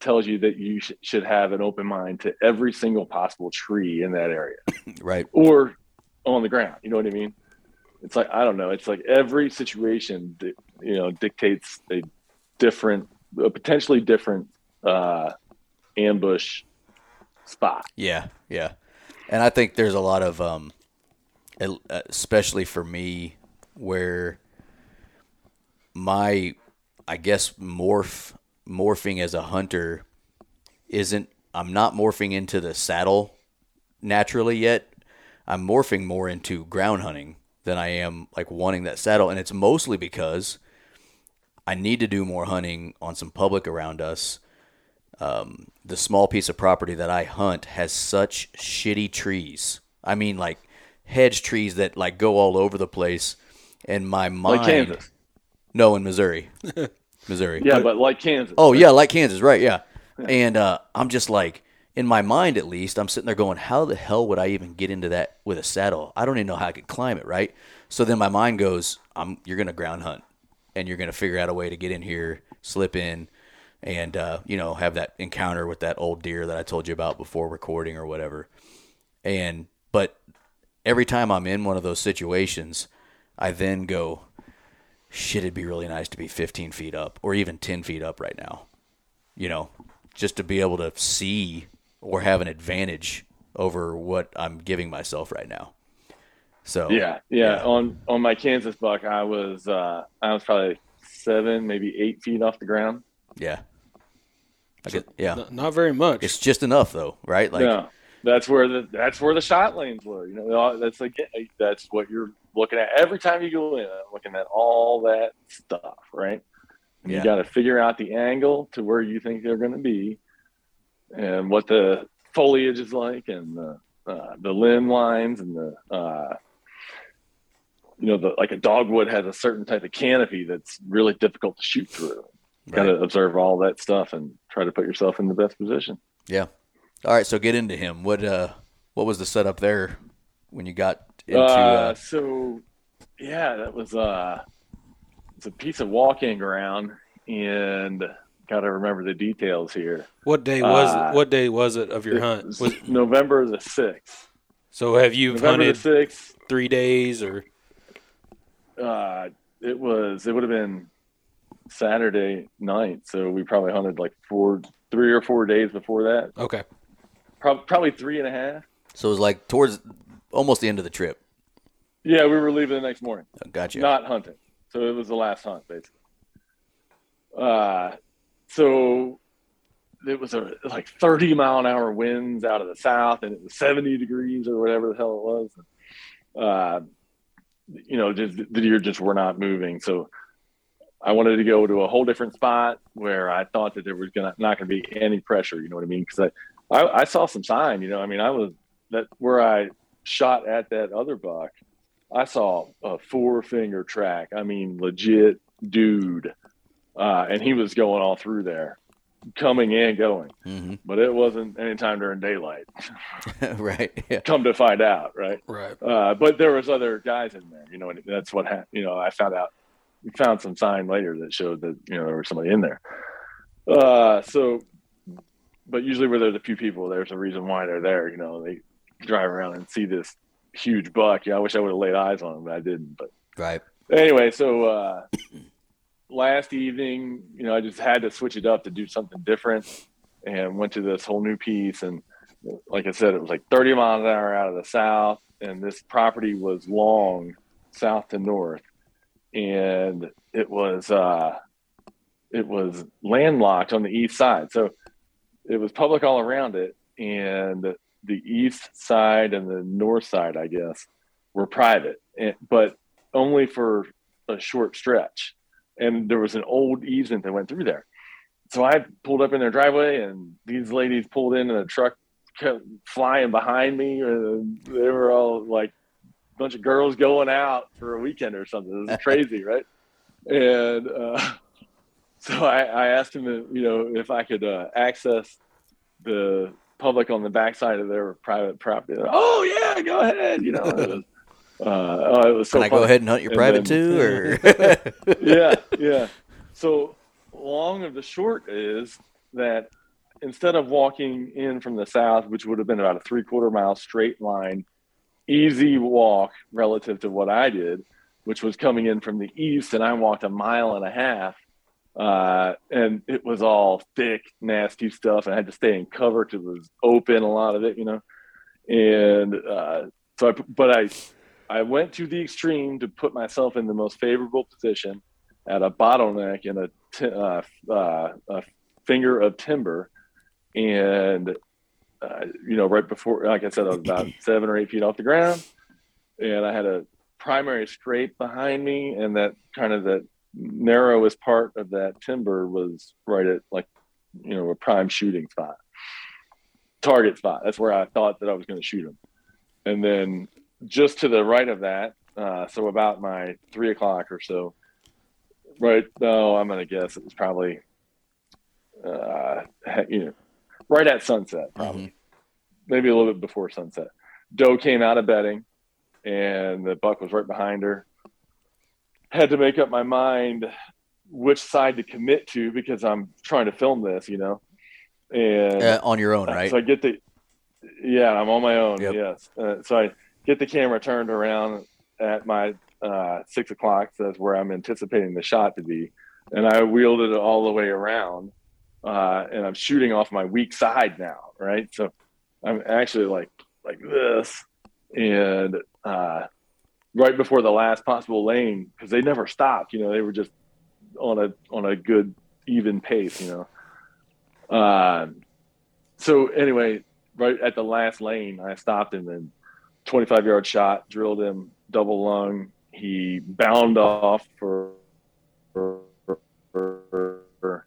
tells you that you sh- should have an open mind to every single possible tree in that area Right. or on the ground. You know what I mean? It's like I don't know. It's like every situation, you know, dictates a different, a potentially different uh, ambush spot. Yeah. Yeah. And I think there's a lot of um, especially for me, where my, I guess morph morphing as a hunter isn't. I'm not morphing into the saddle naturally yet. I'm morphing more into ground hunting than I am like wanting that saddle, and it's mostly because I need to do more hunting on some public around us. Um, the small piece of property that I hunt has such shitty trees. I mean, like hedge trees that like go all over the place. And my mind, Like Kansas. no, in Missouri, Missouri. Yeah, but like Kansas. Oh yeah, like Kansas, right? Yeah. And uh, I'm just like, in my mind at least, I'm sitting there going, how the hell would I even get into that with a saddle? I don't even know how I could climb it, right? So then my mind goes, I'm you're gonna ground hunt, and you're gonna figure out a way to get in here, slip in, and uh, you know have that encounter with that old deer that I told you about before recording or whatever. And but every time I'm in one of those situations, I then go, shit, it'd be really nice to be 15 feet up or even 10 feet up right now. You know, just to be able to see or have an advantage over what I'm giving myself right now. So Yeah, yeah. On on my Kansas buck, I was uh, I was probably seven, maybe eight feet off the ground. yeah, I get, yeah. N- not very much. It's just enough though, right? Like yeah, that's where the that's where the shot lanes were. You know, that's like that's what you're looking at every time you go in. I'm looking at all that stuff, right? And Yeah. You got to figure out the angle to where you think they're going to be, and what the foliage is like, and the uh, the limb lines, and the uh, you know, the like a dogwood has a certain type of canopy that's really difficult to shoot through. Got right. to observe all that stuff and try to put yourself in the best position. yeah. All right, so get into him. What uh, what was the setup there when you got into? uh, Uh, so yeah that was uh it's a piece of walking ground and gotta remember the details here what day was uh, it? What day was it of your It hunt? was Was, november the 6th so have you november hunted the 6th three days or? uh it was it would have been saturday night so we probably hunted like four three or four days before that Okay. Prob- probably three and a half so it was like towards almost the end of the trip. yeah we were leaving the next morning Gotcha. not hunting. So it was the last hunt, basically. Uh, so it was a like 30 mile an hour winds out of the south, and it was 70 degrees or whatever the hell it was. Uh, you know, just the deer just were not moving. So I wanted to go to a whole different spot where I thought that there was gonna not gonna be any pressure. You know what I mean? Because I, I I saw some sign. You know, I mean, I was that where I shot at that other buck. I saw a four finger track. I mean, legit dude. Uh, and he was going all through there, coming and going. hmm But it wasn't any time during daylight. right. Yeah. Come to find out, right? Right. Uh, but there was other guys in there. You know, and that's what happened. You know, I found out. Found some sign later that showed that you know there was somebody in there. Uh, so, but usually where there's a few people, there's a reason why they're there. You know, they drive around and see this huge buck. Yeah, I wish I would have laid eyes on him, but I didn't. But Right. anyway, so uh, last evening, you know, I just had to switch it up to do something different, and went to this whole new piece. And like I said, it was like 30 miles an hour out of the south, and this property was long south to north, and it was uh, it was landlocked on the east side, so it was public all around it, and the east side and the north side, I guess, were private, but only for a short stretch. And there was an old easement that went through there. So I pulled up in their driveway, and these ladies pulled in, and a truck kept flying behind me. And they were all like a bunch of girls going out for a weekend or something. It was crazy, right? And uh, so I, I asked him, you know, if I could uh, access the public on the backside of their private property. Oh yeah, go ahead. You know, uh, oh, it was so. Can I go ahead and hunt your And private then- too, or yeah, yeah. So long of the short is that instead of walking in from the south, which would have been about a three quarter mile straight line, easy walk relative to what I did, which was coming in from the east, and I walked a mile and a half. Uh, and it was all thick, nasty stuff. And I had to stay in cover because it was open, a lot of it, you know. And uh, so, I, but I, I went to the extreme to put myself in the most favorable position at a bottleneck in a, t- uh, uh, a finger of timber, and uh, you know, right before, like I said, I was about seven or eight feet off the ground, and I had a primary scrape behind me, and that kind of the narrowest part of that timber was right at like, you know, a prime shooting spot, target spot. That's where I thought that I was going to shoot him, and then just to the right of that, uh, so about my three o'clock or so, right? No, I'm going to guess it was probably, uh, you know, right at sunset, probably, maybe a little bit before sunset. Doe came out of bedding, and the buck was right behind her. Had to make up my mind which side to commit to because I'm trying to film this, you know. And uh, on your own, right? so I get the, yeah, I'm on my own. Yep. Yes. Uh, so I get the camera turned around at my uh, six o'clock. So that's where I'm anticipating the shot to be, and I wheeled it all the way around uh, and I'm shooting off my weak side now, right? So I'm actually like like this, and uh, right before the last possible lane because they never stopped. You know, they were just on a on a good even pace. You know. Um, so anyway, right at the last lane, I stopped and 25 yard shot, drilled him double lung. He bound off for, for, for,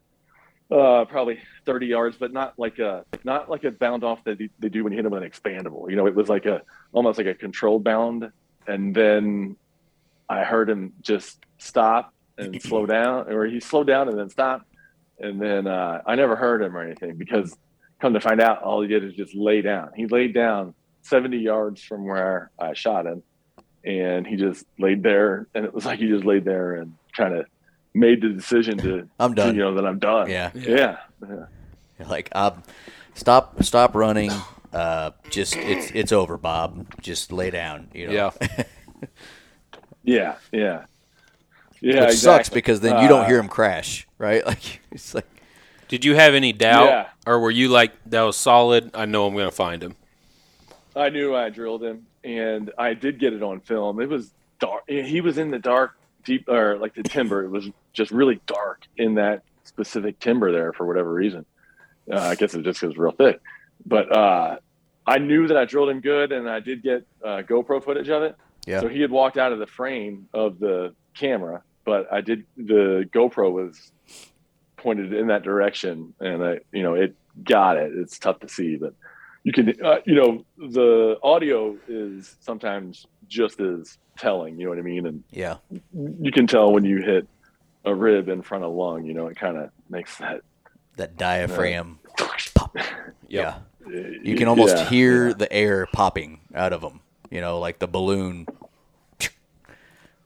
uh, probably 30 yards, but not like a not like a bound off that they do when you hit them with an expandable. You know, it was like a almost like a controlled bound, and then I heard him just stop and slow down, or he slowed down and then stopped, and then uh, I never heard him or anything because come to find out, all he did is just lay down. He laid down 70 yards from where I shot him, and he just laid there, and it was like he just laid there and kind of made the decision to I'm done. to, you know that I'm done. Yeah. yeah, yeah. Like, um, stop, stop running. Uh, just it's it's over, Bob. Just lay down. You know. Yeah. Yeah, yeah, yeah. Which exactly. sucks because then you don't Uh, hear him crash, right? Like it's like Did you have any doubt, Yeah. or were you like, "That was solid. I know I'm going to find him." I knew I drilled him, and I did get it on film. It was dark. He was in the dark, deep, or like the timber. It was just really dark in that specific timber there for whatever reason. Uh, I guess it just was real thick. But uh, I knew that I drilled him good, and I did get uh, GoPro footage of it. Yeah. So he had walked out of the frame of the camera, but I did the GoPro was pointed in that direction, and I, you know, it got it. It's tough to see, but you can, uh, you know, the audio is sometimes just as telling. You know what I mean? And yeah, you can tell when you hit a rib in front of lung. You know, it kind of makes that. that diaphragm. Yep. Yeah, you can almost Yeah, hear yeah. the air popping out of them. You know, like the balloon.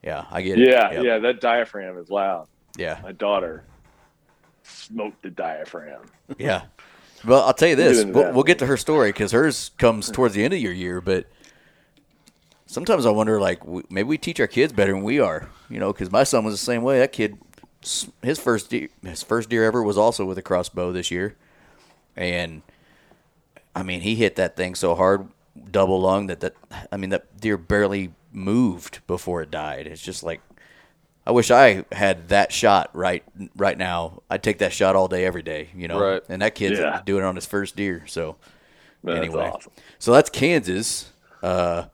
Yeah, I get it. Yeah, Yep. yeah, that diaphragm is loud. yeah, My daughter smoked the diaphragm. yeah. Well, I'll tell you this. We'll, we'll get to her story because hers comes towards the end of your year. But sometimes I wonder, like, maybe we teach our kids better than we are. You know, because my son was the same way. That kid, his first deer, his first deer ever was also with a crossbow this year, and I mean, he hit that thing so hard, double lung that that I mean that deer barely moved before it died. It's just like I wish I had that shot right right now. I'd take that shot all day, every day. You know, Right. and that kid's Yeah. doing it on his first deer. So That's anyway, awesome. so that's Kansas. Uh,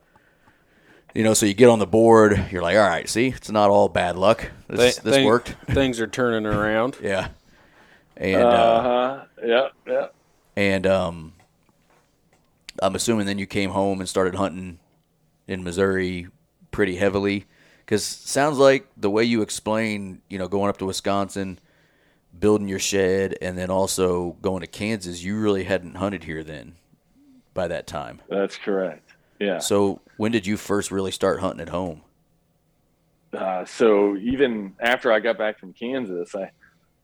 you know, so you get on the board. You're like, all right, see, it's not all bad luck. This, Th- this thing- worked. Things are turning around. Yeah, and uh, Uh huh. Yeah, yeah. And um, I'm assuming then you came home and started hunting in Missouri pretty heavily, because sounds like the way you explain, you know, going up to Wisconsin, building your shed, and then also going to Kansas, you really hadn't hunted here then, by that time. That's correct. Yeah. So when did you first really start hunting at home? uh, so even after I got back from Kansas, I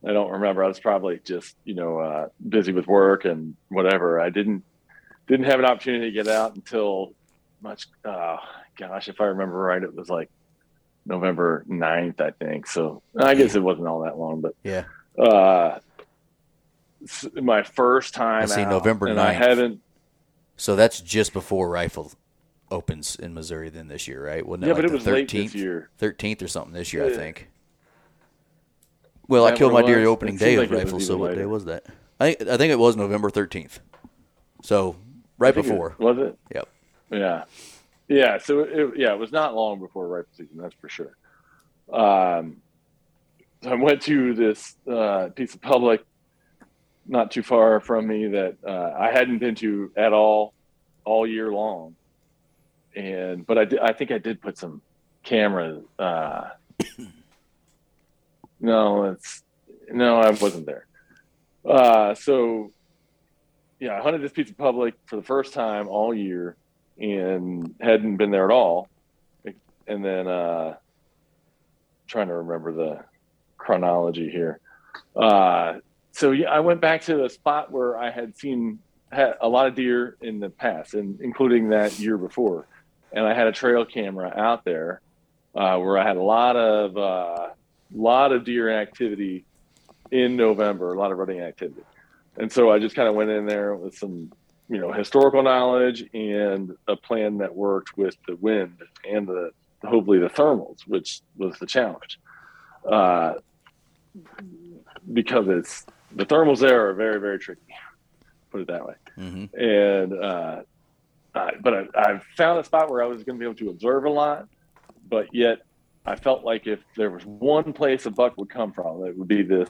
I don't remember. I was probably just you know uh, busy with work and whatever. I didn't didn't have an opportunity to get out until much. Uh, gosh, if I remember right, it was like November 9th, I think. So I guess it wasn't all that long, but Yeah. uh, my first time. I see out, November and I haven't. So that's just before rifle opens in Missouri then this year, right? Wasn't Yeah, like but it the was late 13th? this year. 13th or something this year, I think. Well, I killed my deer opening day of like rifle. So what day was that? I I think it was November 13th. So right think it- before. was it? Yep. Yeah, yeah. So it, yeah, it was not long before rifle season. That's for sure. Um, I went to this uh, piece of public not too far from me that uh, I hadn't been to at all all year long, and but I did, I think I did put some cameras. Uh, no, it's no, I wasn't there. Uh, so yeah, I hunted this piece of public for the first time all year and hadn't been there at all. And then uh trying to remember the chronology here. Uh so yeah, I went back to the spot where I had seen had a lot of deer in the past, and including that year before. And I had a trail camera out there uh, where I had a lot of uh, lot of deer activity in November, a lot of running activity. And so I just kind of went in there with some, you know, historical knowledge and a plan that worked with the wind and the hopefully the thermals, which was the challenge. Uh, because it's the thermals there are very, very tricky, put it that way. Mm-hmm. And, uh, I, but I, I found a spot where I was going to be able to observe a lot, but yet I felt like if there was one place a buck would come from, it would be this,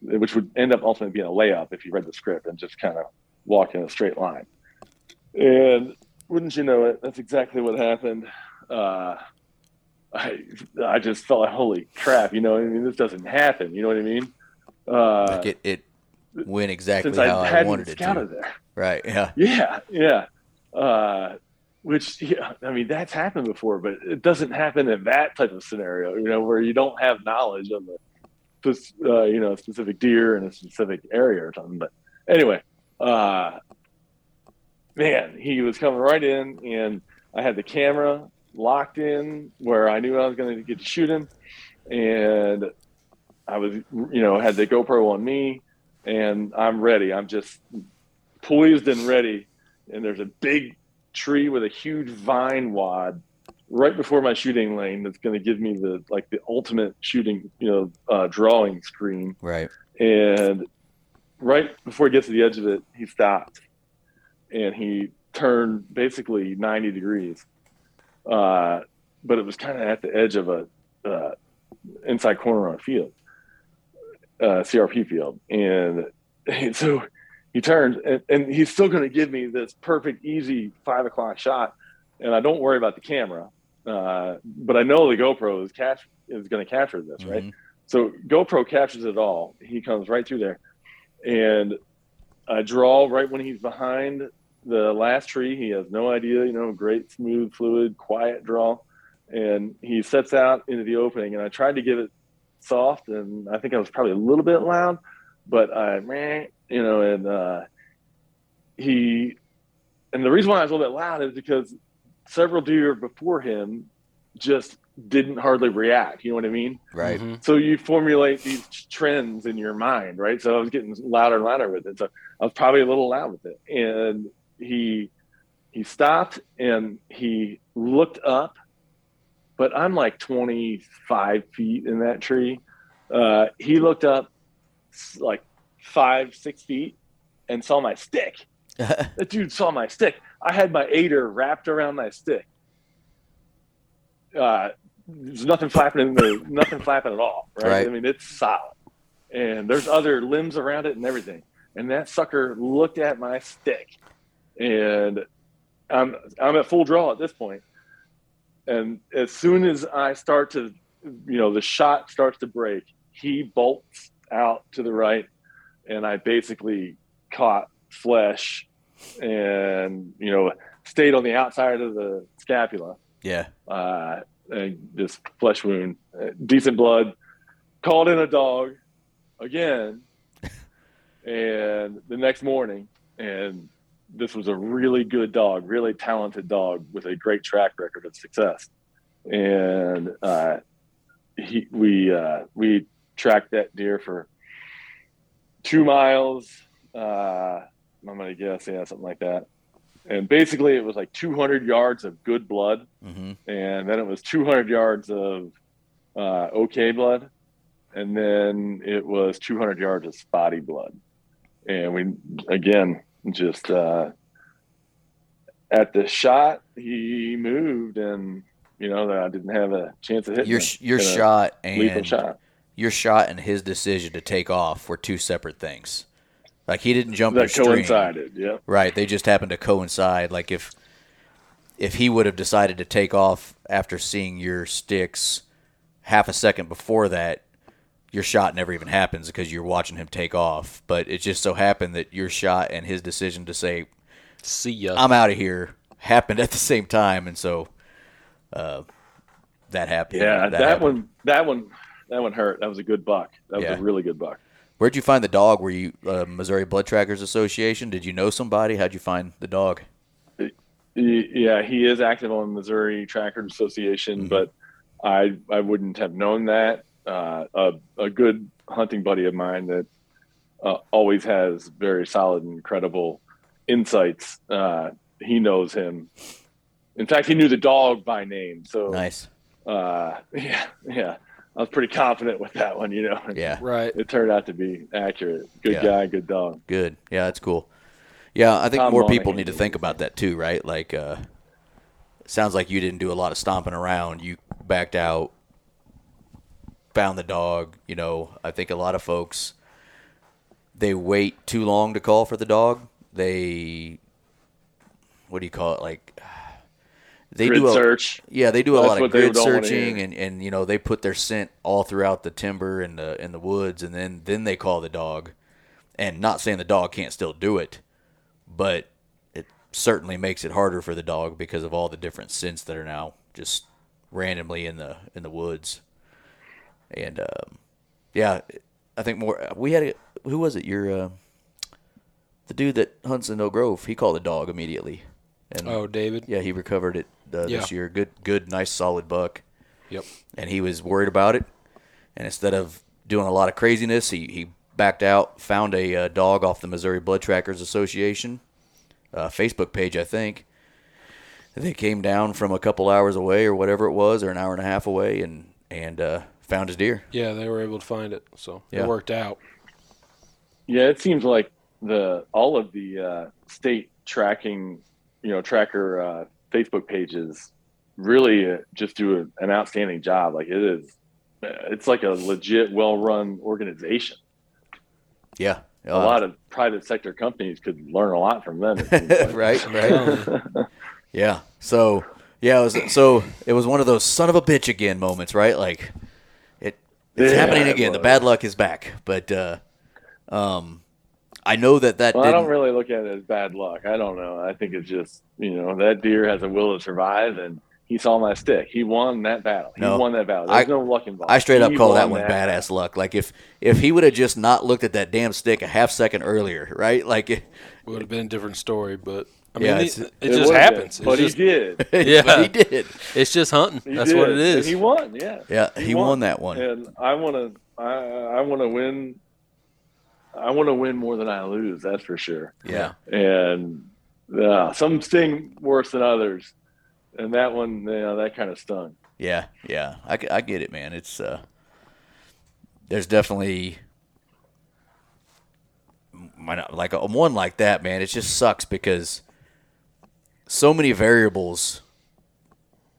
which would end up ultimately being a layup if you read the script and just kind of walk in a straight line. And wouldn't you know it, that's exactly what happened. Uh, I I just felt like holy crap, you know. I mean, this doesn't happen. You know what I mean? Uh, like it, it went exactly how I I, wanted it to. there. Right. Yeah. Yeah, yeah. Uh, which yeah, I mean that's happened before, but it doesn't happen in that type of scenario. You know, where you don't have knowledge of the, uh, you know, specific deer in a specific area or something. But anyway, uh, man, he was coming right in, and I had the camera locked in where I knew I was going to get to shoot him, and I was, you know, had the GoPro on me, and I'm ready. I'm just poised and ready. And there's a big tree with a huge vine wad right before my shooting lane that's going to give me the like the ultimate shooting, you know, uh, drawing screen. Right. And right before he gets to the edge of it, he stopped and he turned basically 90 degrees. Uh, but it was kind of at the edge of a uh, inside corner on a field, uh, CRP field. And so he turns and, and he's still going to give me this perfect, easy five o'clock shot. And I don't worry about the camera. Uh, but I know the GoPro is catch is going to capture this, right? Mhm. So GoPro captures it all. He comes right through there, and I draw right when he's behind the last tree. He has no idea, you know, great, smooth, fluid, quiet draw, and he sets out into the opening. And I tried to give it soft, and I think I was probably a little bit loud, but I, you know, and uh, he, and the reason why I was a little bit loud is because several deer before him just didn't hardly react. You know what I mean? Right. Mhm. So you formulate these trends in your mind, right? So I was getting louder and louder with it. So I was probably a little loud with it. And he he stopped and he looked up, but I'm like 25 feet in that tree. Uh, he looked up like five, six feet and saw my stick. That dude saw my stick. I had my aider wrapped around my stick. Uh, there's nothing flapping in there, nothing flapping at all, right? Right. I mean, it's solid, and there's other limbs around it and everything. And that sucker looked at my stick, and I'm I'm at full draw at this point. And as soon as I start to, you know, the shot starts to break, he bolts out to the right, and I basically caught flesh and you know stayed on the outside of the scapula yeah. uh and this flesh wound uh, decent blood called in a dog again and the next morning and this was a really good dog really talented dog with a great track record of success and uh he we uh we tracked that deer for two miles uh i'm gonna guess yeah something like that and basically it was like 200 yards of good blood hmm and then it was 200 yards of uh, okay blood, and then it was 200 yards of spotty blood, and we again just uh, at the shot he moved, and you know that I didn't have a chance of hitting Your him your shot and shot. your shot and his decision to take off were two separate things. Like he didn't jump your That stream. coincided, yeah. Right. They just happened to coincide. Like if if he would have decided to take off after seeing your sticks half a second before that, your shot never even happens because you're watching him take off. But it just so happened that your shot and his decision to say, See ya. I'm out of here happened at the same time and so uh, that happened. Yeah, that, happened. one, that one, that one hurt. That was a good buck. That was Yeah. a really good buck. Where'd you find the dog? Were you uh, Missouri Blood Trackers Association? Did you know somebody? How'd you find the dog? Yeah, he is active on Missouri Tracker Association, Mhm. but I I wouldn't have known that. Uh, a, a good hunting buddy of mine that uh, always has very solid and credible insights. Uh, he knows him. In fact, he knew the dog by name. So Nice. uh, yeah, yeah. I was pretty confident with that one, you know. Yeah. Right. It turned out to be accurate. Good Yeah. guy, good dog. Good. Yeah, that's cool. Yeah, I think Tom more Monahan people need to think about that too, right? Like, uh, sounds like you didn't do a lot of stomping around. You backed out, found the dog. You know, I think a lot of folks they wait too long to call for the dog. They, what do you call it? Like, they Grid do a, search. yeah, they do a That's lot of grid searching, and, and you know they put their scent all throughout the timber and the in the woods, and then then they call the dog. And not saying the dog can't still do it, but it certainly makes it harder for the dog because of all the different scents that are now just randomly in the in the woods. And um, yeah, I think more. We had a, who was it? Your uh, the dude that hunts in Oak Grove. He called the dog immediately. And Oh, David. yeah, he recovered it uh, Yeah. this year. Good, good, nice, solid buck. Yep. And he was worried about it. And instead of doing a lot of craziness, he, he backed out, found a uh, dog off the Missouri Blood Trackers Association uh, Facebook page, I think. They came down from a couple hours away or whatever it was, or an hour and a half away, and and uh, found his deer. Yeah, they were able to find it, so Yeah. it worked out. Yeah, it seems like the all of the uh, state tracking, you know, tracker uh, Facebook pages really uh, just do a, an outstanding job. Like it is, uh, it's like a legit, well-run organization. Yeah, a lot of private sector companies could learn a lot from them. like. right, right. yeah. So yeah, it was so it was one of those son of a bitch again moments, right? Like it it's Yeah, happening it again. The bad luck is back. But uh um I know that that Well, I don't really look at it as bad luck. I don't know. I think it's just you know that deer has a will to survive, and he saw my stick. He won that battle. He No. won that battle. There's I- no luck involved. I straight up He call that won one badass luck. Like if if he would have just not looked at that damn stick a half second earlier, right? Like it, Would have been a different story, but I mean, Yeah, it, it's- it It just would've happens. been, but just, he did. Yeah. but he did. it's just hunting. He That's what it is. And he won. Yeah. Yeah, he, won. that one. And I want to. I, I want to win. I want to win more than I lose. That's for sure. Yeah. And uh, some sting worse than others, and that one, you know, that kind of stung. Yeah, yeah, I, I get it, man. It's uh, there's definitely like a one like that, man. It just sucks because so many variables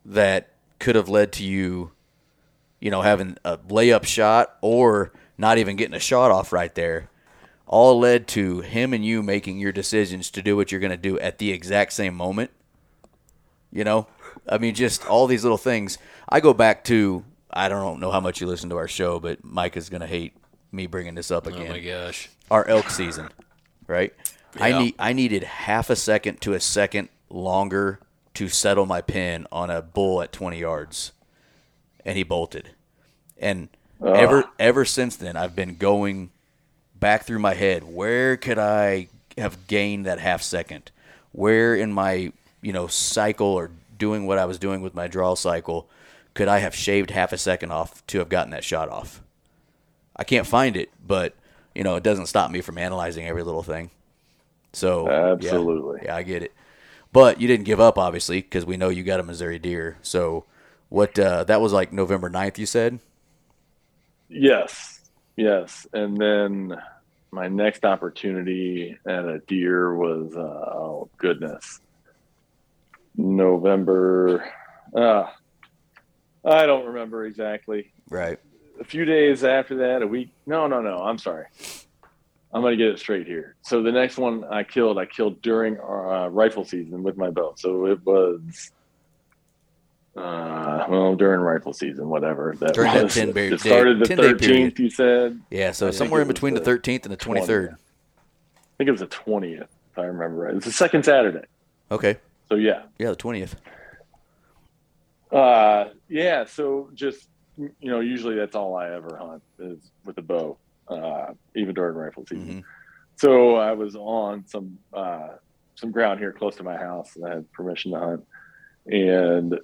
that could have led to you, you know, having a layup shot or not even getting a shot off right there, all led to him and you making your decisions to do what you're going to do at the exact same moment. You know, I mean, just all these little things. I go back to I don't know how much you listen to our show, but Mike is gonna hate me bringing this up again. oh my gosh. Our elk season, right? I need I needed half a second to a second longer to settle my pin on a bull at 20 yards, and he bolted. And ever ever since then, I've been going back through my head. Where could I have gained that half second? Where in my you know cycle or doing what I was doing with my draw cycle could I have shaved half a second off to have gotten that shot off? I can't find it, but you know it doesn't stop me from analyzing every little thing. So yeah. Absolutely. yeah, I get it. But you didn't give up, obviously, because we know you got a Missouri deer. So what? Uh, that was like November 9th, you said. Yes, yes. And then my next opportunity at a deer was, uh, oh goodness, November. Uh, I don't remember exactly. Right. A few days after that, a week. No, no, no. I'm sorry. I'm going to get it straight here. So the next one I killed, I killed during our uh, rifle season with my bow. So it was, uh, well, during rifle season, whatever that During that was. 10 day- it started the 10 day period. 13th. You said. Yeah. So I somewhere in between the the 13th and the 23rd. I think it was the 20th, if I remember right. It's the second Saturday. Okay. So yeah. Yeah, the 20th. Uh, yeah. So just you know, usually that's all I ever hunt is with a bow, uh, even during rifle season. Mhm. So I was on some uh, some ground here close to my house, and I had permission to hunt. And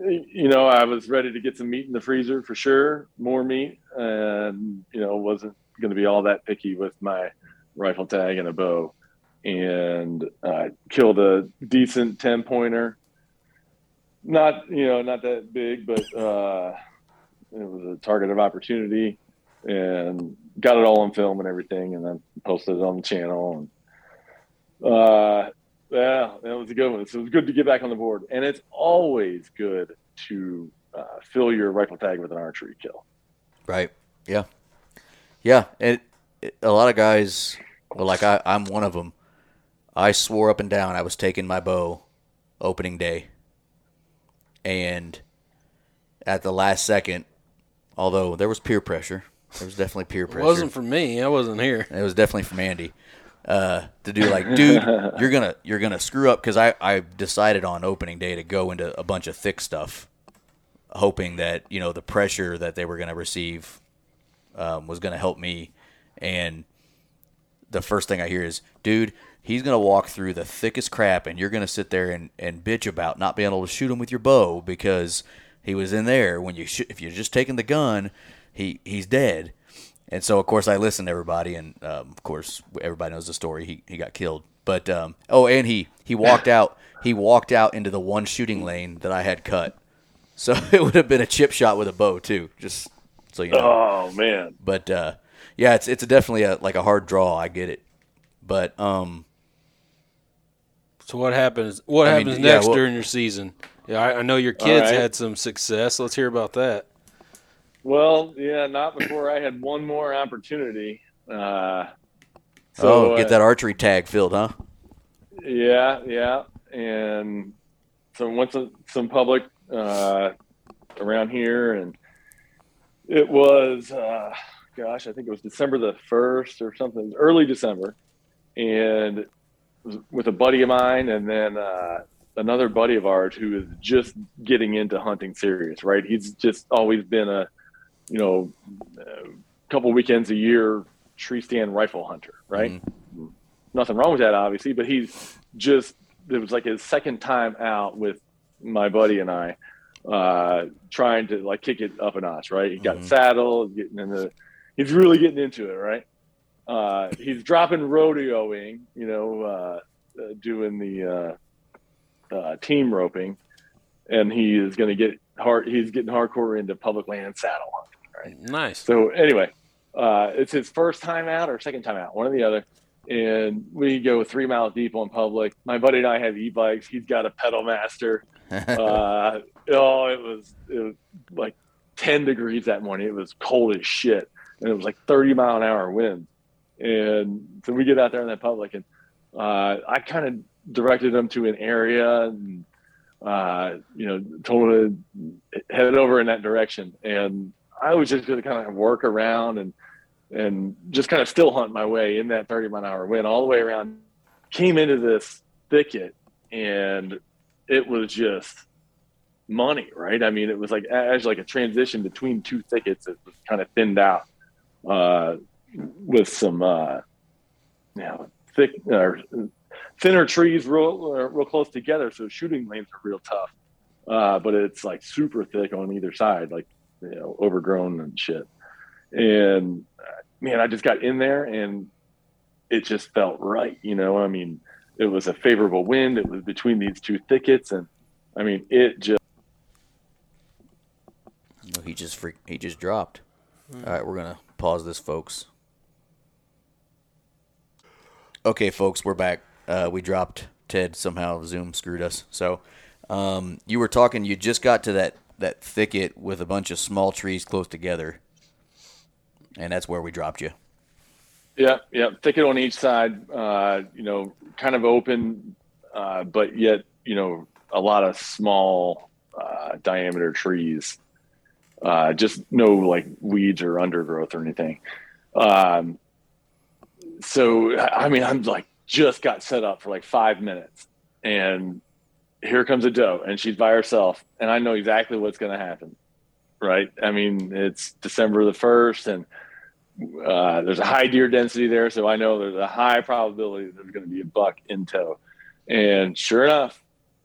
you know, I was ready to get some meat in the freezer for sure, more meat, and you know, wasn't going to be all that picky with my rifle tag and a bow, and uh, killed a decent ten pointer. Not you know, not that big, but uh, it was a target of opportunity, and got it all on film and everything, and then posted it on the channel. And uh, yeah, that was a good one. So it was good to get back on the board, and it's always good to uh, fill your rifle tag with an archery kill. Right. Yeah. Yeah. And it, a lot of guys, well, like I, I'm one of them. I swore up and down I was taking my bow opening day, and at the last second, although there was peer pressure, there was definitely peer pressure. It pressure. wasn't for me. I wasn't here. It was definitely from Andy. Uh, to do like, dude, you're gonna you're gonna screw up because I I decided on opening day to go into a bunch of thick stuff, hoping that you know the pressure that they were gonna receive um, was gonna help me, and the first thing I hear is, dude, he's gonna walk through the thickest crap, and you're gonna sit there and, and bitch about not being able to shoot him with your bow because he was in there when you sh- if you're just taking the gun, he he's dead. And so, of course, I listened to everybody, and um, of course, everybody knows the story. He he got killed, but um, oh, and he he walked out. He walked out into the one shooting lane that I had cut. So it would have been a chip shot with a bow too. Just so you know. Oh man, But uh, yeah, it's it's definitely a like a hard draw. I get it, but um, So what happens? What I mean, happens yeah, next well- during your season? Yeah, I, I know your kids right. had some success. Let's hear about that. Well, yeah, not before I had one more opportunity. Uh, so, oh, get uh, that archery tag filled, huh? Yeah, yeah, and so went to some public uh, around here, and it was, uh, gosh, I think it was December the first or something, early December, and was with a buddy of mine, and then uh, another buddy of ours who is just getting into hunting serious. Right, he's just always been a, you know, a couple weekends a year tree stand rifle hunter. Right nothing wrong with that, obviously, but he's just it was like his second time out with my buddy and I, uh, trying to like kick it up a notch. Right, he got Mhm. saddled, getting into, he's really getting into it. Right, uh, he's dropping rodeoing, you know, uh, uh, doing the uh, uh, team roping, and he is going to get hard. He's getting hardcore into public land saddle hunting. Nice. So anyway, uh, it's his first time out or second time out, one or the other. And we go three miles deep on public. My buddy and I have e-bikes. He's got a pedal master. Uh, oh, it was it was like ten degrees that morning. It was cold as shit, and it was like thirty mile an hour wind. And so we get out there in that public, and uh, I kind of directed him to an area, and uh, you know, told him to head over in that direction. And I was just going to kind of work around and and just kind of still hunt my way in that 30 mile an hour wind all the way around. Came into this thicket and it was just money, right? I mean, it was like as like a transition between two thickets. It was kind of thinned out uh, with some, uh, you know, thick or thinner trees real uh, real close together. So shooting lanes are real tough. Uh, but it's like super thick on either side, like you know, overgrown and shit. And man, I just got in there and it just felt right. You know, I mean, it was a favorable wind. It was between these two thickets, and I mean, it just No, he just freak, he just dropped. All right, we're gonna pause this, folks. Okay, folks, we're back. Uh, we dropped Ted somehow. Zoom screwed us. So, um, you were talking. You just got to that that thicket with a bunch of small trees close together, and that's where we dropped you. Yeah, yeah, thicket on each side. Uh, you know, kind of open, uh, but yet you know a lot of small uh, diameter trees. Uh, just no like weeds or undergrowth or anything. Um, so I mean, I'm like just got set up for like five minutes, and here comes a doe, and she's by herself, and I know exactly what's going to happen. Right? I mean, it's December the first, and uh, there's a high deer density there, so I know there's a high probability that there's going to be a buck in tow. And sure enough,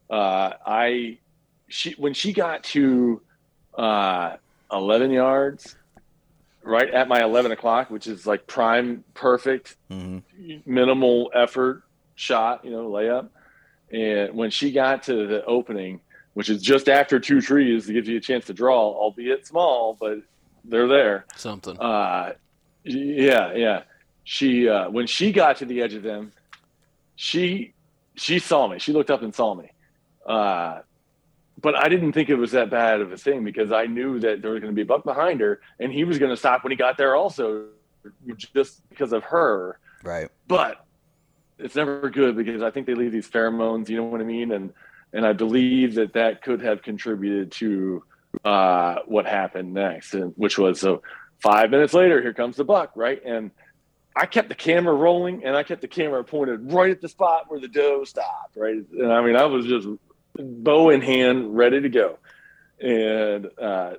uh, I she when she got to uh, 11 yards, right at my 11 o'clock, which is like prime, perfect, hmm minimal effort shot, you know, layup. And when she got to the opening, which is just after two trees to give you a chance to draw, albeit small, but they're there. Something. Uh, yeah, yeah. She uh, when she got to the edge of them, she she saw me. She looked up and saw me. Uh, but I didn't think it was that bad of a thing because I knew that there was going to be a buck behind her, and he was going to stop when he got there also, just because of her. Right. But it's never good because I think they leave these pheromones. You know what I mean? And and I believe that that could have contributed to uh, what happened next, and which was so five minutes later, here comes the buck, right? And I kept the camera rolling, and I kept the camera pointed right at the spot where the doe stopped, right? And I mean, I was just bow in hand, ready to go. And uh,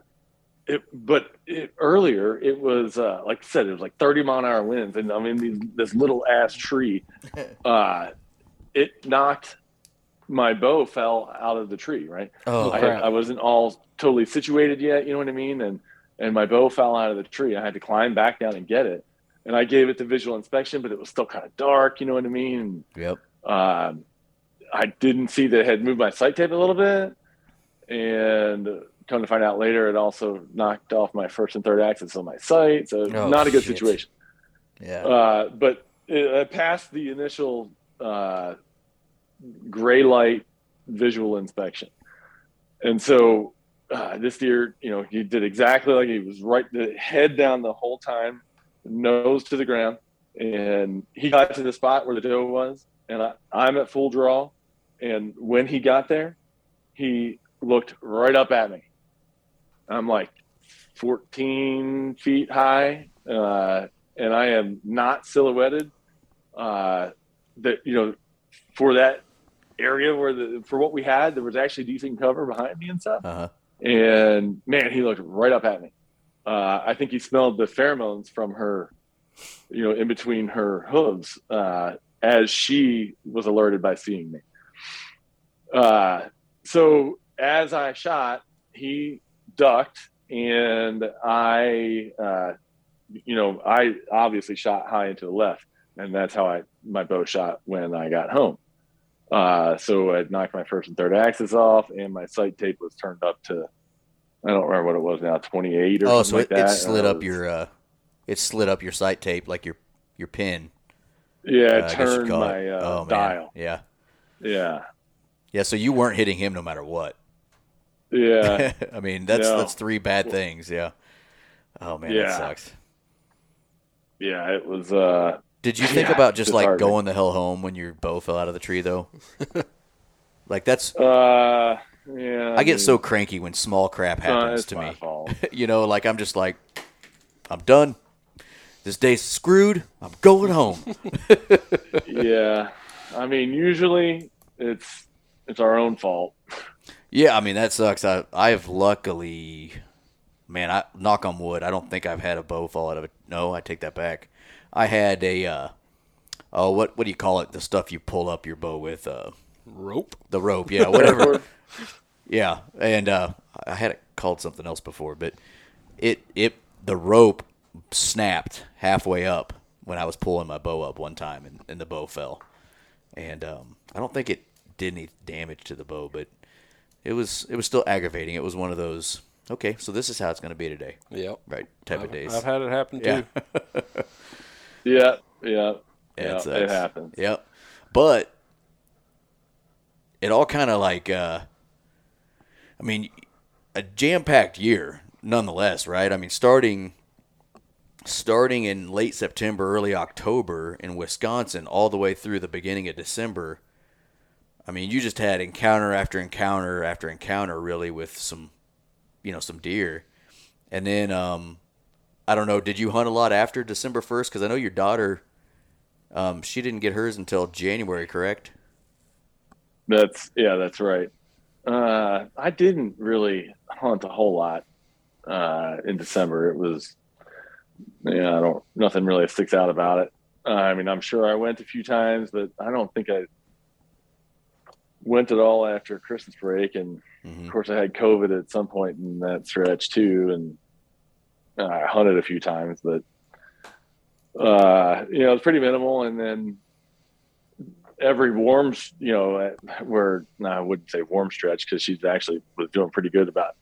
it, but it, earlier it was uh, like I said, it was like 30 mile an hour winds, and I mean these, this little ass tree, uh, it knocked my bow fell out of the tree, right? Oh, I, had, I wasn't all totally situated yet, you know what I mean? And and my bow fell out of the tree. I had to climb back down and get it. And I gave it the visual inspection, but it was still kind of dark, you know what I mean? Yep. Um, I didn't see that it had moved my sight tape a little bit, and come to find out later, it also knocked off my first and third axis on my sight. So Oh, not a good shit. situation. Yeah. Uh, but it, I passed the initial uh, gray light visual inspection, and so uh, this deer, you know, he did exactly like he was right, the head down the whole time, nose to the ground, and he got to the spot where the doe was, and I, I'm at full draw, and when he got there, he looked right up at me. I'm like 14 feet high. Uh, and I am not silhouetted. Uh, that you know, for that area where the for what we had, there was actually decent cover behind me and stuff. Uh huh. And man, he looked right up at me. Uh, I think he smelled the pheromones from her, you know, in between her hooves uh, as she was alerted by seeing me. Uh, so as I shot, he ducked, and I, uh, you know, I obviously shot high into the left, and that's how I my bow shot when I got home. Uh, so I knocked my first and third axis off, and my sight tape was turned up to I don't remember what it was now, twenty eight or Oh, so like it, it that. slid up was- your uh, it slid up your sight tape like your your pin. yeah, uh, it turned it. my uh, oh dial. Yeah. Yeah, Yeah. So you weren't hitting him no matter what. Yeah. I mean, that's No. that's three bad things. Yeah. Oh man, that Yeah. sucks. yeah, it was. uh Did you think Yeah, about just like going the hell home when your bow fell out of the tree though? like that's uh yeah. I get mean, so cranky when small crap happens it's to my me. fault. you know, like I'm just like I'm done. This day's screwed. I'm going home. yeah, I mean, usually it's it's our own fault. Yeah, I mean that sucks. I I have luckily, man. I knock on wood. I don't think I've had a bow fall out of it. No, I take that back. I had a uh, oh what what do you call it? The stuff you pull up your bow with. Uh, Rope. the rope. Yeah, whatever. yeah, and uh, I had it called something else before, but it it the rope snapped halfway up when I was pulling my bow up one time, and, and the bow fell. And um, I don't think it did any damage to the bow, but it was it was still aggravating. It was one of those. Okay, so this is how it's going to be today, Yep. right? Type of days. I've had it happen too. Yeah. Yeah, yeah, Yeah, yeah. it It, happens. Yep. But it all kind of like, uh, I mean, a jam-packed year, nonetheless, right? I mean, starting starting in late September, early October in Wisconsin, all the way through the beginning of December. I mean, you just had encounter after encounter after encounter, really, with some, you know, some deer, and then, um, I don't know, did you hunt a lot after December first? Because I know your daughter. Um, she didn't get hers until January, correct? That's yeah, that's right. Uh, I didn't really hunt a whole lot uh, in December. It was yeah, I don't nothing really sticks out about it. Uh, I mean, I'm sure I went a few times, but I don't think I went it all after Christmas break, and Mhm. of course I had COVID at some point in that stretch too, and I hunted a few times, but uh, you know, it's pretty minimal. And then every warm, you know, where no, I wouldn't say warm stretch because she's actually was doing pretty good about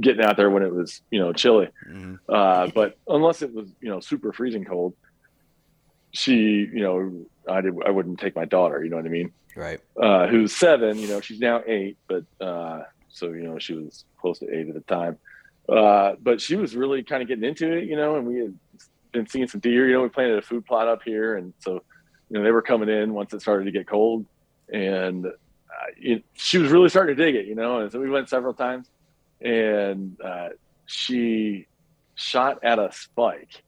getting out there when it was you know chilly. Mhm. Uh, but unless it was you know super freezing cold, she you know I did I wouldn't take my daughter. You know what I mean? Right. uh, who's seven. You know, she's now eight, but uh, so you know she was close to eight at the time. Uh, but she was really kind of getting into it, you know, and we had been seeing some deer. You know, we planted a food plot up here, and so you know they were coming in once it started to get cold, and uh, it, she was really starting to dig it, you know. And so we went several times, and uh, she shot at a spike,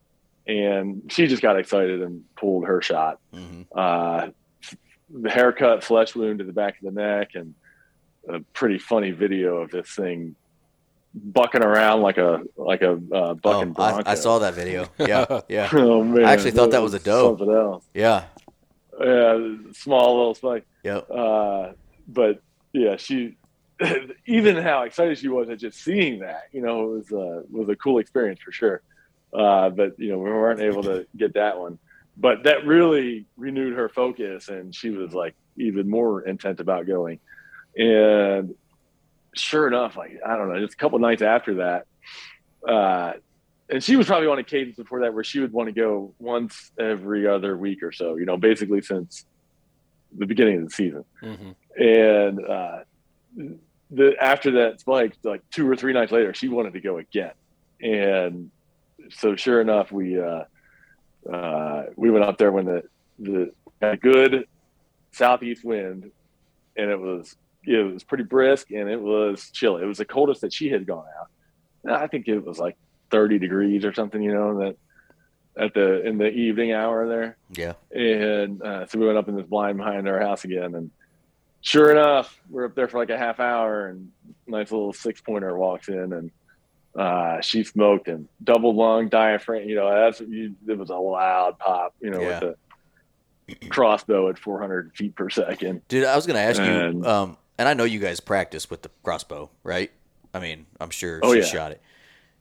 and she just got excited and pulled her shot hmm uh, the haircut, flesh wound to the back of the neck, and a pretty funny video of this thing bucking around like a like a uh, bucking Oh, I, bronco. I saw that video. Yeah. Yeah. Oh man! I actually thought that was a doe. Something else. Yeah. Yeah, small little spike. Yep. Uh, but yeah, she even how excited she was at just seeing that, you know, it was uh, was a cool experience for sure. Uh, but you know, we weren't able to get that one. But that really renewed her focus, and she was like even more intent about going. And sure enough, like I don't know, just a couple nights after that, uh, and she was probably on a cadence before that where she would want to go once every other week or so. You know, basically since the beginning of the season hmm and uh, the after that spike, like two or three nights later, she wanted to go again, and so sure enough, we uh, uh, we went up there when the the had a good southeast wind, and it was it was pretty brisk and it was chilly. It was the coldest that she had gone out. And I think it was like thirty degrees or something, you know, that at the in the evening hour there Yeah. and uh, so we went up in this blind behind our house again and sure enough we're up there for like a half hour and nice little six pointer walks in and uh, she smoked him double lung diaphragm you know that's you, it was a loud pop you know Yeah. with the crossbow at 400 feet per second Dude, I was gonna ask you, And- um, and I know you guys practice with the crossbow, right? I mean, I'm sure Oh, she yeah. shot it.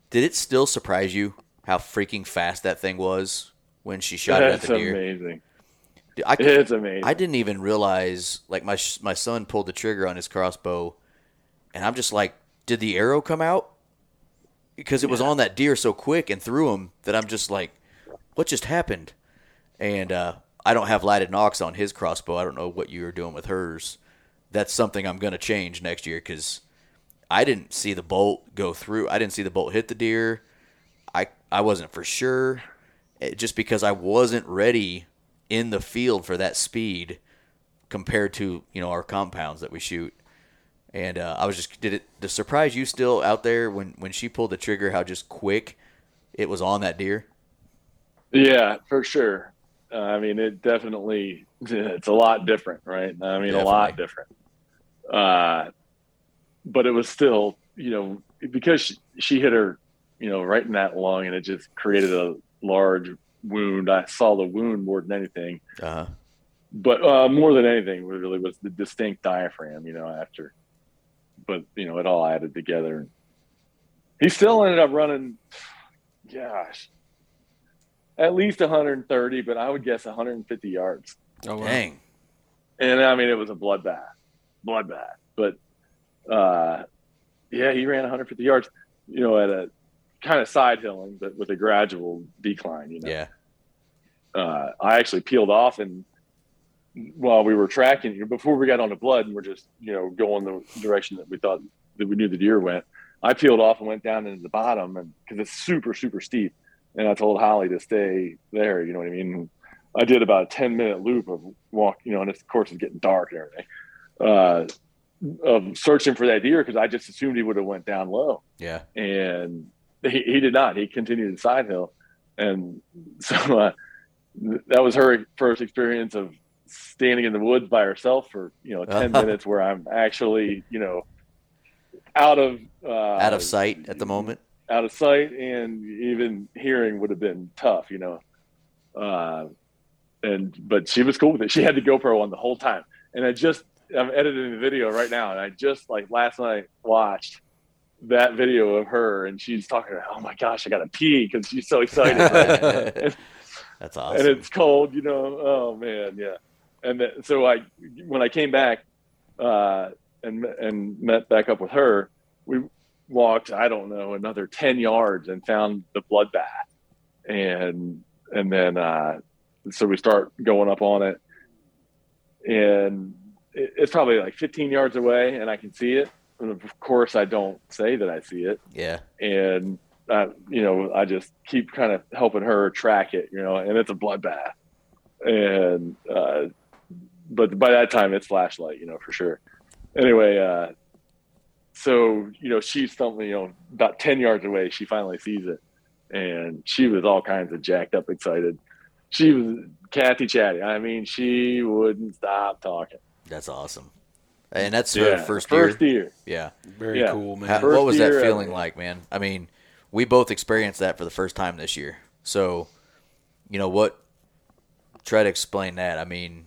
Did it still surprise you how freaking fast that thing was when she shot it at that's the deer? amazing Dude, I, it's amazing I didn't even realize. Like my my son pulled the trigger on his crossbow, and I'm just like, did the arrow come out? Because it was on that deer so quick and through him that I'm just like, what just happened? And uh, I don't have lighted nocks on his crossbow. I don't know what you were doing with hers. That's something I'm gonna change next year because I didn't see the bolt go through. I didn't see the bolt hit the deer. I I wasn't for sure, It- just because I wasn't ready in the field for that speed compared to you know our compounds that we shoot. And uh, I was just did it to surprise you still out there when when she pulled the trigger how just quick it was on that deer. Yeah, for sure. Uh, I mean, it definitely it's a lot different, right? I mean, a lot different. Uh, but it was still, you know, because she, she hit her, you know, right in that lung, and it just created a large wound. I saw the wound more than anything, Uh, but uh, more than anything, really was the distinct diaphragm, you know, after. But you know, it all added together. He still ended up running, gosh, at least 130, but I would guess 150 yards. Oh, wow. dang. And I mean, it was a bloodbath, bloodbath. But uh, yeah, he ran 150 yards, you know, at a kind of side hilling, but with a gradual decline. You know, Yeah. uh, I actually peeled off and while we were tracking before we got on the blood and we're just you know going the direction that we thought that we knew the deer went i peeled off and went down into the bottom and because it's super super steep and i told holly to stay there you know what i mean i did about a 10 minute loop of walk you know and of course it's getting dark and everything uh of searching for that deer because i just assumed he would have went down low Yeah. and he, he did not. He continued the side hill, and so uh, th- that was her first experience of standing in the woods by herself for you know 10 minutes, where I'm actually you know out of uh, Out of sight at the moment. out of sight, and even hearing would have been tough, you know. Uh, and but she was cool with it. She had the GoPro on the whole time, and I just I'm editing the video right now, and I just like last night watched that video of her, and she's talking. Oh my gosh, I got to pee because she's so excited. That's awesome. and it's cold, you know. Oh man, yeah. And then, so I, when I came back, uh, and and met back up with her, we walked, I don't know, another ten yards and found the bloodbath, and and then uh, so we start going up on it, and it, it's probably like 15 yards away, and I can see it. And of course, I don't say that I see it, yeah. and uh, you know, I just keep kind of helping her track it, you know, and it's a bloodbath. And, uh, but by that time it's flashlight, you know, for sure. Anyway, uh, so, you know, she's something, you know, about 10 yards away, she finally sees it and she was all kinds of jacked up, excited. She was Kathy chatty. I mean, she wouldn't stop talking. That's awesome. And that's her Yeah, first, first year. year. Yeah. Very Yeah. cool, man. How- what was that feeling ever. like, man? I mean, we both experienced that for the first time this year. So, you know what? Try to explain that. I mean,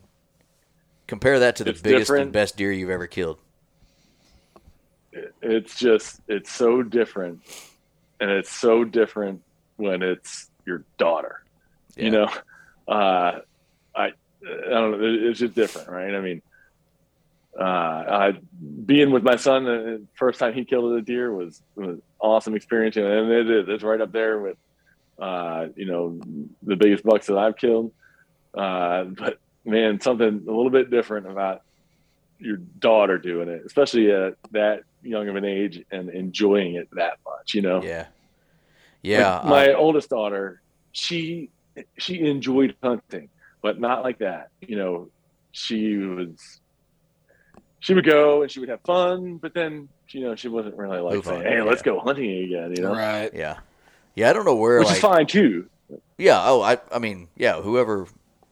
compare that to the It's biggest and best deer you've ever killed. it's just it's so different. And it's so different when it's your daughter you know? Uh i i don't know. It's just different right? I mean uh I, being with my son the first time he killed a deer was, was an awesome experience and it is it's right up there with uh you know the biggest bucks that i've killed. Uh but man something a little bit different about your daughter doing it, especially at that young of an age and enjoying it that much, you know. Yeah. Like, Yeah. my uh, oldest daughter, she she enjoyed hunting, but not like that. You know, she was she would go and she would have fun, but then you know she wasn't really like saying, on, "Hey, let's go hunting again," you know, Right. yeah. Yeah. I don't know where, which like, is fine too. Yeah. Oh, I. I mean, yeah. Whoever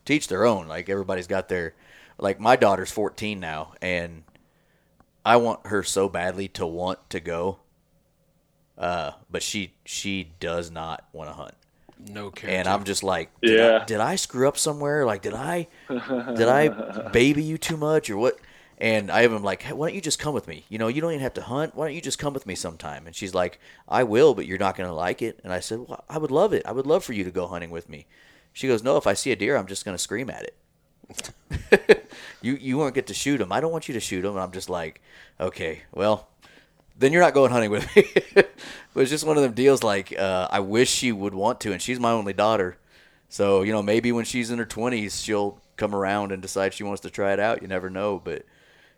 teach their own. Like everybody's got their. Like my daughter's 14 now, and I want her so badly to want to go. Uh, but she she does not want to hunt, No care. and. I'm just like, did, Yeah. I, did I screw up somewhere? Like, did I did I baby you too much or what? And I have him like, hey, why don't you just come with me? You know, you don't even have to hunt. Why don't you just come with me sometime? And she's like, I will, but you're not going to like it. And I said, well, I would love it. I would love for you to go hunting with me. She goes, no, if I see a deer, I'm just going to scream at it. you you won't get to shoot him. I don't want you to shoot him. And I'm just like, okay, well, then you're not going hunting with me. but it's just one of them deals. Like, uh, I wish she would want to, and she's my only daughter. So you know, maybe when she's in her 20s, she'll come around and decide she wants to try it out. You never know, but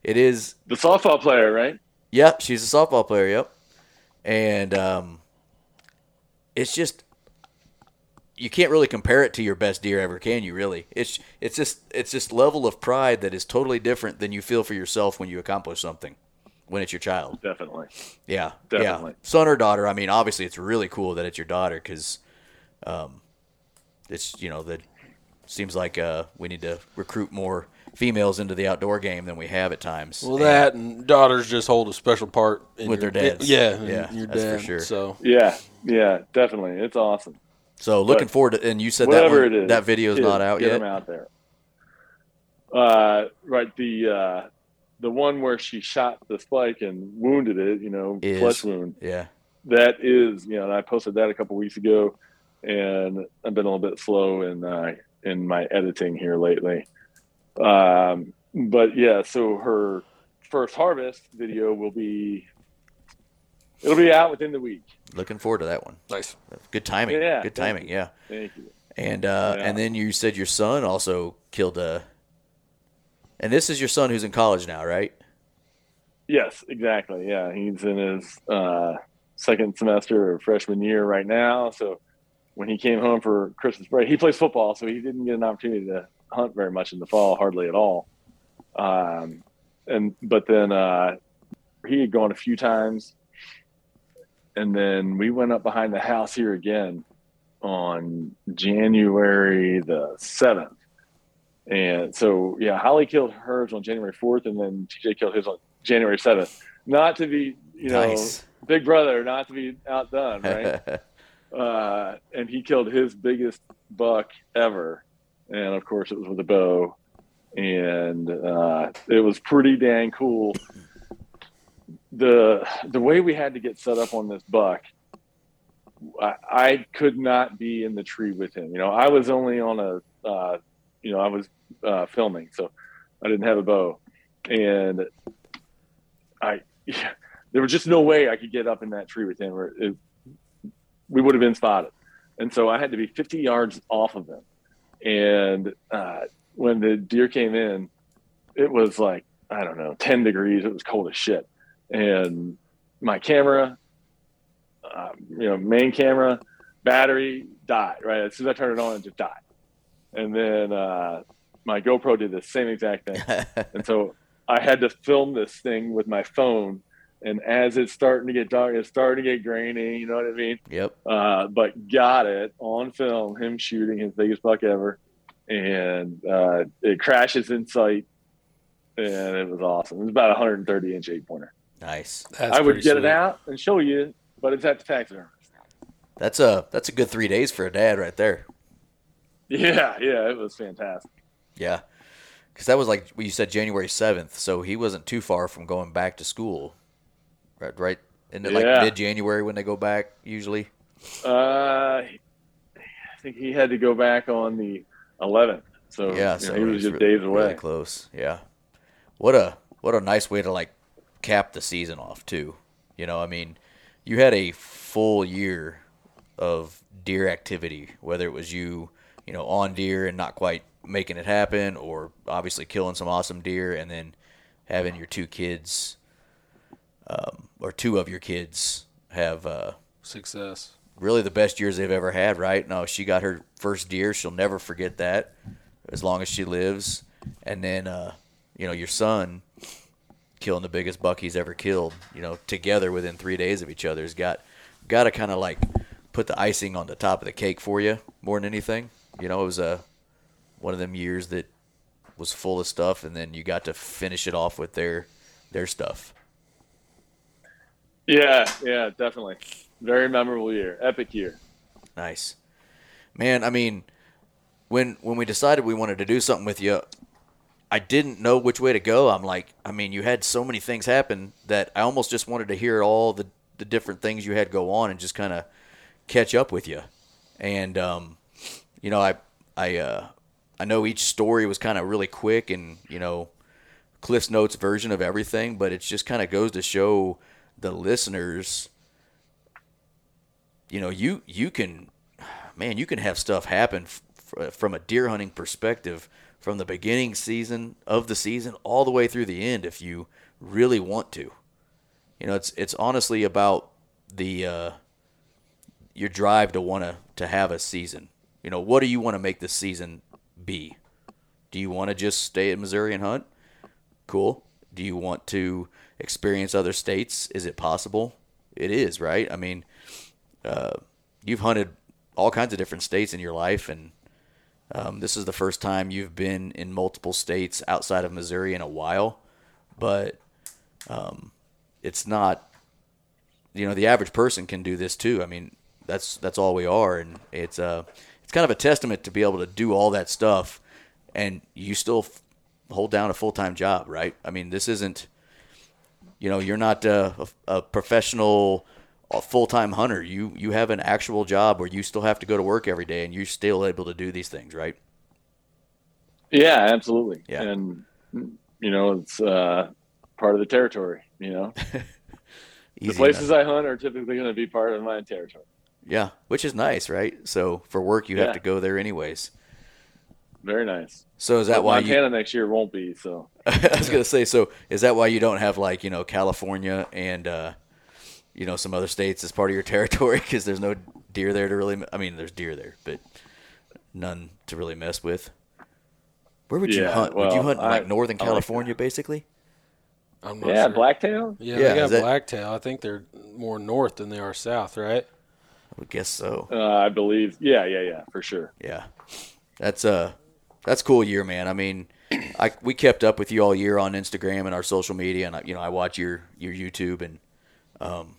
it is The softball player, right? Yep, she's a softball player. Yep, and um, it's just you can't really compare it to your best deer ever, can you? Really, it's it's just it's just level of pride that is totally different than you feel for yourself when you accomplish something when it's your child. Definitely. Yeah, Definitely. yeah, son or daughter. I mean, obviously, it's really cool that it's your daughter because, um, it's you know that seems like uh we need to recruit more females into the outdoor game than we have at times. well, And- that and daughters just hold a special part in With your, their dads. Yeah, Yeah, your that's for sure. So Yeah, yeah, definitely. It's awesome. So looking But forward to, and you said that one, is, that video is not out get yet. them out there. Uh, right. The uh, the one where she shot the spike and wounded it, you know, Is- flesh wound. Yeah, That is, you know, and I posted that a couple weeks ago, and I've been a little bit slow in uh, in my editing here lately. Um, but yeah, so her first harvest video will be it'll be out within the week. Looking forward to that one. nice. Good timing. Yeah, Good thank timing. Yeah. Thank you. And uh, Yeah. and then you said your son also killed a. And this is your son who's in college now, right? Yes, exactly. Yeah, he's in his uh, second semester of freshman year right now. So when he came home for Christmas break, he plays football, so he didn't get an opportunity to hunt very much in the fall, hardly at all. Um, and but then uh, he had gone a few times, and then we went up behind the house here again on January the seventh. And so, yeah, Holly killed hers on January 4th, and then TJ killed his on January 7th. Not to be, you know, Nice. big brother, not to be outdone, right? uh, and he killed his biggest buck ever. And of course, it was with a bow. and uh, it was pretty dang cool. The The way we had to get set up on this buck, I, I could not be in the tree with him. You know, I was only on a, uh, you know, I was uh, filming, so I didn't have a bow, and I. Yeah, there was just no way I could get up in that tree with him, or it, we would have been spotted. And so I had to be 50 yards off of him. And uh, when the deer came in, it was like, I don't know, 10 degrees. It was cold as shit. And my camera, um, you know, main camera, battery died, right? As soon as I turned it on, it just died. And then uh, my GoPro did the same exact thing. and so I had to film this thing with my phone and as it's starting to get dark, it's starting to get grainy. You know what I mean? Yep. Uh, but got it on film, him shooting his biggest buck ever, and uh, it crashes in sight, and it was awesome. It was about 130 inch eight pointer. Nice. That's I would get sweet. it out and show you, but it's at the taxidermist. That's a that's a good three days for a dad right there. Yeah, yeah, it was fantastic. Yeah, because that was like you said January seventh, so he wasn't too far from going back to school. Right, right. Isn't it like mid January when they go back usually? Uh, I think he had to go back on the 11th, so, yeah, you so know, he was just re- days Really away. close. Yeah. What a what a nice way to like cap the season off too. You know, I mean, you had a full year of deer activity, whether it was you, you know, on deer and not quite making it happen, or obviously killing some awesome deer, and then having your two kids, um, or two of your kids have uh, Success. really the best years they've ever had, right? No, she got her first deer. She'll never forget that as long as she lives. And then, uh, you know, your son killing the biggest buck he's ever killed, you know, together within three days of each other has got, got to kind of like put the icing on the top of the cake for you more than anything. You know, it was a, one of them years that was full of stuff and then you got to finish it off with their, their stuff. Yeah, yeah, definitely. Very memorable year, epic year. Nice, man. I mean, when when we decided we wanted to do something with you, I didn't know which way to go. I'm like, I mean, you had so many things happen that I almost just wanted to hear all the the different things you had go on and just kind of catch up with you. And um, you know, I I uh, I know each story was kind of really quick and you know, Cliff's Notes version of everything, but it just kind of goes to show the listeners you know you you can man you can have stuff happen f- from a deer hunting perspective from the beginning season of the season all the way through the end if you really want to. You know it's it's honestly about the uh, your drive to want to to have a season. You know what do you want to make this season be? Do you want to just stay in Missouri and hunt? Cool. Do you want to experience other states? Is it possible? It is right? I mean uh, you've hunted all kinds of different states in your life, and um, this is the first time you've been in multiple states outside of Missouri in a while. But um, it's not, you know, the average person can do this too. I mean, that's that's all we are, and it's uh, it's kind of a testament to be able to do all that stuff, and you still f- hold down a full time job, right? I mean, this isn't you know you're not a, a, a professional a full-time hunter you you have an actual job where you still have to go to work every day and you're still able to do these things right Yeah, absolutely. Yeah. And you know, it's uh, part of the territory. You know, the places enough. I hunt are typically going to be part of my territory. yeah which is nice right so for work you have to go there anyways Very nice. so is that But why you Montana next year won't be. So I was gonna say so is that why you don't have like you know California and uh you know some other states as part of your territory because there's no deer there to really I mean there's deer there but none to really mess with where would you Yeah, hunt would you hunt in, I- like Northern I like California basically I'm not yeah, sure. Blacktail. Yeah, Yeah, they got that- blacktail. I think they're more north than they are south, right? I would guess so Uh, I believe. Yeah, yeah, yeah, for sure. Yeah, that's a that's cool year, man. I mean, I we kept up with you all year on Instagram and our social media, and I, you know I watch your your YouTube, and um,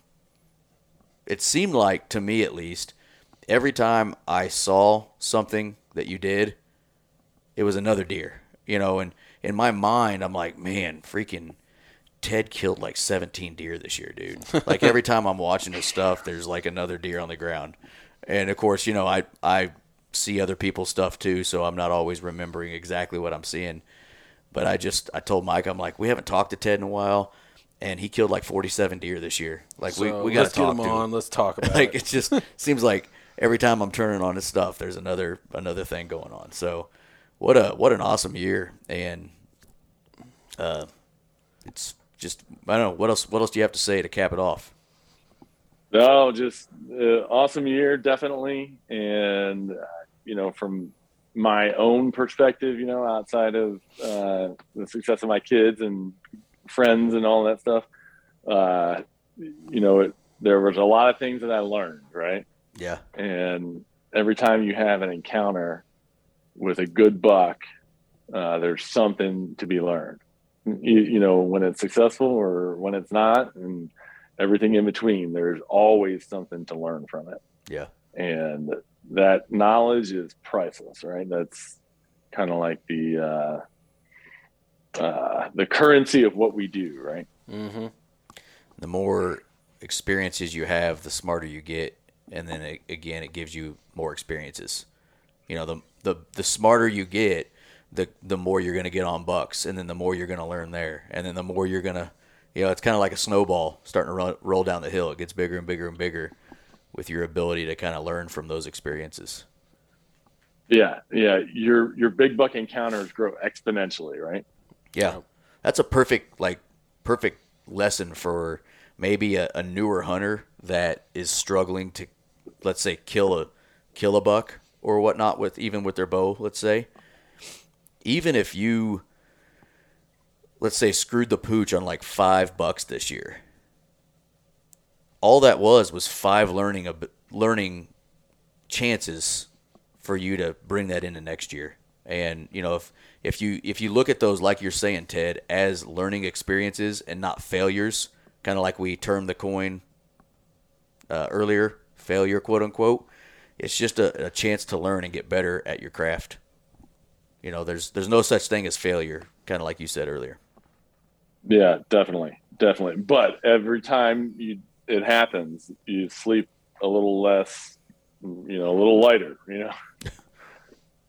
it seemed like to me at least every time I saw something that you did, it was another deer, you know, and in my mind, I'm like, man, freaking Ted killed like 17 deer this year, dude. Like every time I'm watching his stuff, there's like another deer on the ground. And of course, you know, I I see other people's stuff too, so I'm not always remembering exactly what I'm seeing. But I just I told Mike, I'm like, we haven't talked to Ted in a while, and he killed like 47 deer this year. Like we So we got let's to get talk him on. him. Let's talk about it. Like it. it just seems like every time I'm turning on his stuff, there's another another thing going on. So what a what an awesome year, and uh, it's just I don't know what else what else do you have to say to cap it off? No, just uh, awesome year, definitely. And, uh, you know, from my own perspective, you know, outside of uh, the success of my kids and friends and all that stuff, uh, you know, it, there was a lot of things that I learned, right? Yeah, And every time you have an encounter with a good buck, uh, there's something to be learned. You, you know, when it's successful or when it's not, and everything in between, there's always something to learn from it. yeah, And that knowledge is priceless, right? That's kind of like the uh, uh, the currency of what we do, right? Mm-hmm. the more experiences you have, the smarter you get, and then it, again, it gives you more experiences. You know, the the the smarter you get, the the more you're going to get on bucks, and then the more you're going to learn there, and then the more you're going to, you know, it's kind of like a snowball starting to run, roll down the hill. It gets bigger and bigger and bigger with your ability to kind of learn from those experiences. Yeah, yeah. Your your big buck encounters grow exponentially, right? Yeah, that's a perfect like perfect lesson for maybe a, a newer hunter that is struggling to, let's say, kill a kill a buck or whatnot with even with their bow. Let's say, even if you, let's say, screwed the pooch on like five bucks this year, all that was was five learning ab- learning chances for you to bring that into next year. And you know, if if you if you look at those like you're saying, Ted, as learning experiences and not failures, kind of like we termed the coin uh, earlier, failure, quote unquote. It's just a, a chance to learn and get better at your craft. You know, there's there's no such thing as failure, kind of like you said earlier. Yeah, definitely, definitely. But every time you it happens, you sleep a little less, you know, a little lighter. You know,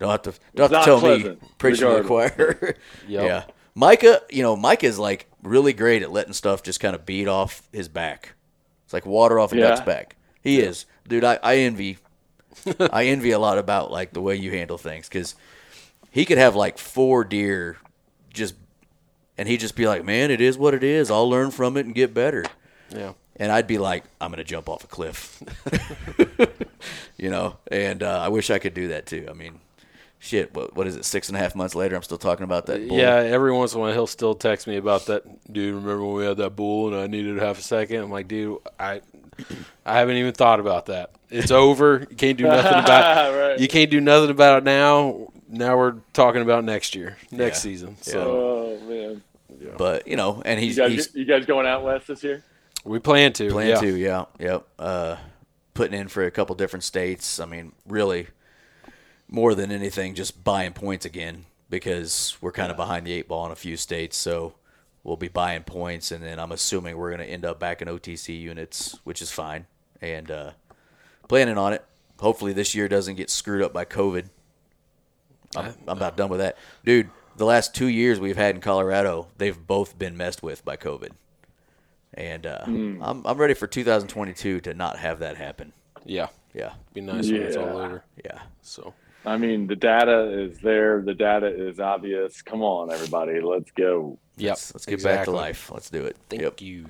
Don't have to don't have to tell me pleasant, preaching to the choir. Yep. Yeah, Micah, you know, Micah is like really great at letting stuff just kind of beat off his back. It's like water off a Yeah. duck's back. He is, dude. I, I envy, I envy a lot about like the way you handle things because he could have like four deer, just, and he'd just be like, "Man, it is what it is. I'll learn from it and get better." Yeah. and I'd be like, I'm gonna jump off a cliff, you know. And uh, I wish I could do that too. I mean, shit, what what is it? Six and a half months later, I'm still talking about that. Bull. Yeah, every once in a while he'll still text me about that. Dude, remember when we had that bull and I needed half a second? I'm like, dude, I, I haven't even thought about that. It's over. You can't do nothing about. Right. You can't do nothing about it now. Now we're talking about next year, next Yeah. season. So oh man, but you know, and you he's guys, he's you guys going out west this year? we plan to. plan yeah. to, yeah, yep. Uh, putting in for a couple different states. I mean, really, more than anything, just buying points again because we're kind of behind the eight ball in a few states. So we'll be buying points, and then I'm assuming we're going to end up back in OTC units, which is fine, and uh, planning on it. Hopefully, this year doesn't get screwed up by COVID. I'm, I'm about done with that, dude. The last two years we've had in Colorado, they've both been messed with by COVID, and uh, I'm I'm ready for 2022 to not have that happen. Yeah. Yeah, Be nice when it's all over. yeah, So I mean, the data is there. The data is obvious. Come on, everybody, let's go. yep. let's, let's get back to life. Let's do it. Thank Yep. you.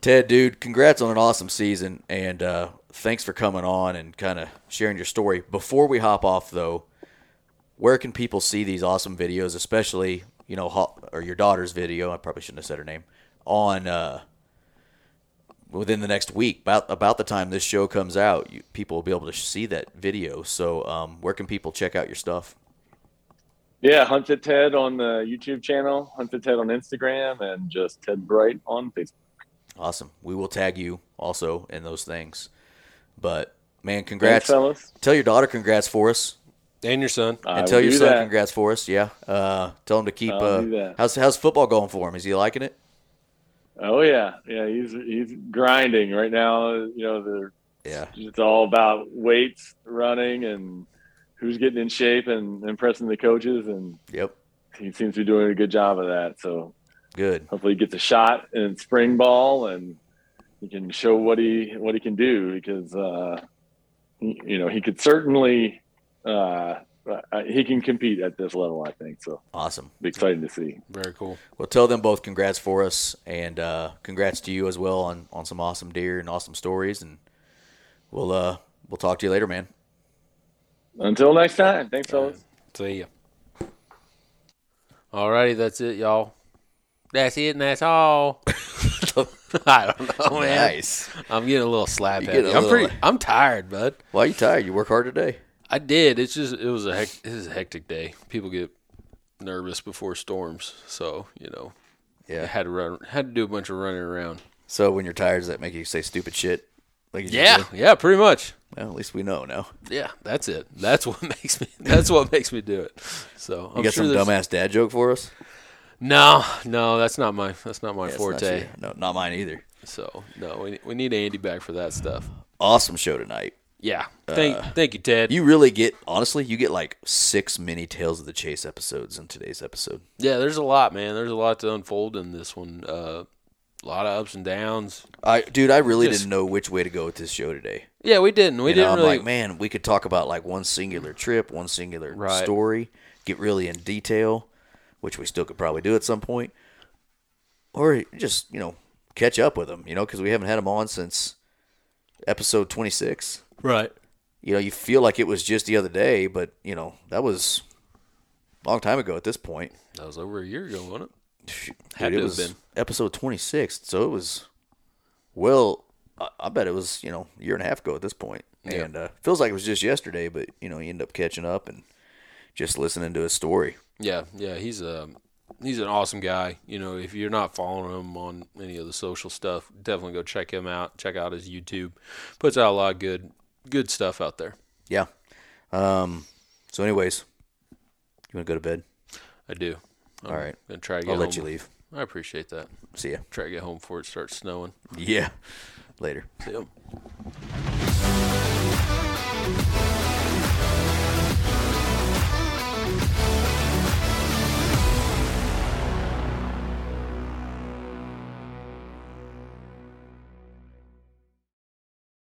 Ted, dude, congrats on an awesome season, and uh, thanks for coming on and kind of sharing your story. Before we hop off, though, where can people see these awesome videos, especially you know, or your daughter's video? I probably shouldn't have said her name on uh, within the next week. About about the time this show comes out, you, people will be able to see that video. So, um, where can people check out your stuff? Yeah, Hunted Ted on the YouTube channel, Hunted Ted on Instagram, and just Ted Bright on Facebook. Awesome. We will tag you also in those things. But man, Thanks, congrats. fellas. Tell your daughter congrats for us. And your son. I and tell your son that. congrats for us. Yeah. Uh, tell him to keep. I'll Uh, do that. how's how's football going for him? Is he liking it? Oh yeah, yeah. He's he's grinding right now. You know, the Yeah. it's all about weights, running, and who's getting in shape and impressing the coaches. And Yep. he seems to be doing a good job of that. So Good. hopefully, he gets a shot in spring ball and he can show what he what he can do because uh, he- you know he could certainly uh, he can compete at this level. I think so. Awesome. Be exciting to see. Very cool. Well, tell them both congrats for us, and uh, congrats to you as well on, on some awesome deer and awesome stories. And we'll uh we'll talk to you later, man. Until next time, thanks, fellas. See ya. All righty, that's it, y'all. That's it, and that's all. I don't know, man. Nice. I'm getting a little slap You happy. getting a I'm little- pretty. I'm tired, bud. Why are you tired? You work hard today. I did. It's just it was a hec- it was a hectic day. People get nervous before storms, so you know, yeah, I had to run, had to do a bunch of running around. So when you're tired, does that make you say stupid shit? Like Yeah, yeah, pretty much. Well, at least we know now. Yeah, that's it. That's what makes me. That's what makes me do it. So You I'm got sure some dumbass dad joke for us? No, no, that's not my. That's not my Yeah, it's not forte. No, not mine either. So no, we, we need Andy back for that stuff. Awesome show tonight. Yeah. Thank thank you, Ted. You really get honestly, you get like six mini Tales of the Chase episodes in today's episode. yeah, there's a lot, man. There's a lot to unfold in this one. Uh, a lot of ups and downs. I dude, I really Just- didn't know which way to go with this show today. Yeah, we didn't. We You didn't I'm really. like, man, we could talk about like one singular trip, one singular Right. story, get really in detail, which we still could probably do at some point, or just you know catch up with them, you know, because we haven't had them on since episode 26. Right. You know, you feel like it was just the other day, but you know that was a long time ago at this point. That was over a year ago, wasn't it? Had it to have was been. episode 26, so it was well. I, I bet it was you know a year and a half ago at this point, Yeah. and uh, feels like it was just yesterday. But you know, you end up catching up and just listening to his story. Yeah, yeah. He's a he's an awesome guy. You know, if you're not following him on any of the social stuff, definitely go check him out. Check out his YouTube. Puts out a lot of good good stuff out there. Yeah. Um. So, anyways, you want to go to bed? I do. I'm All right. Gonna try to get I'll home. let you leave. I appreciate that. See ya. Try to get home before it starts snowing. Yeah. Later. See ya.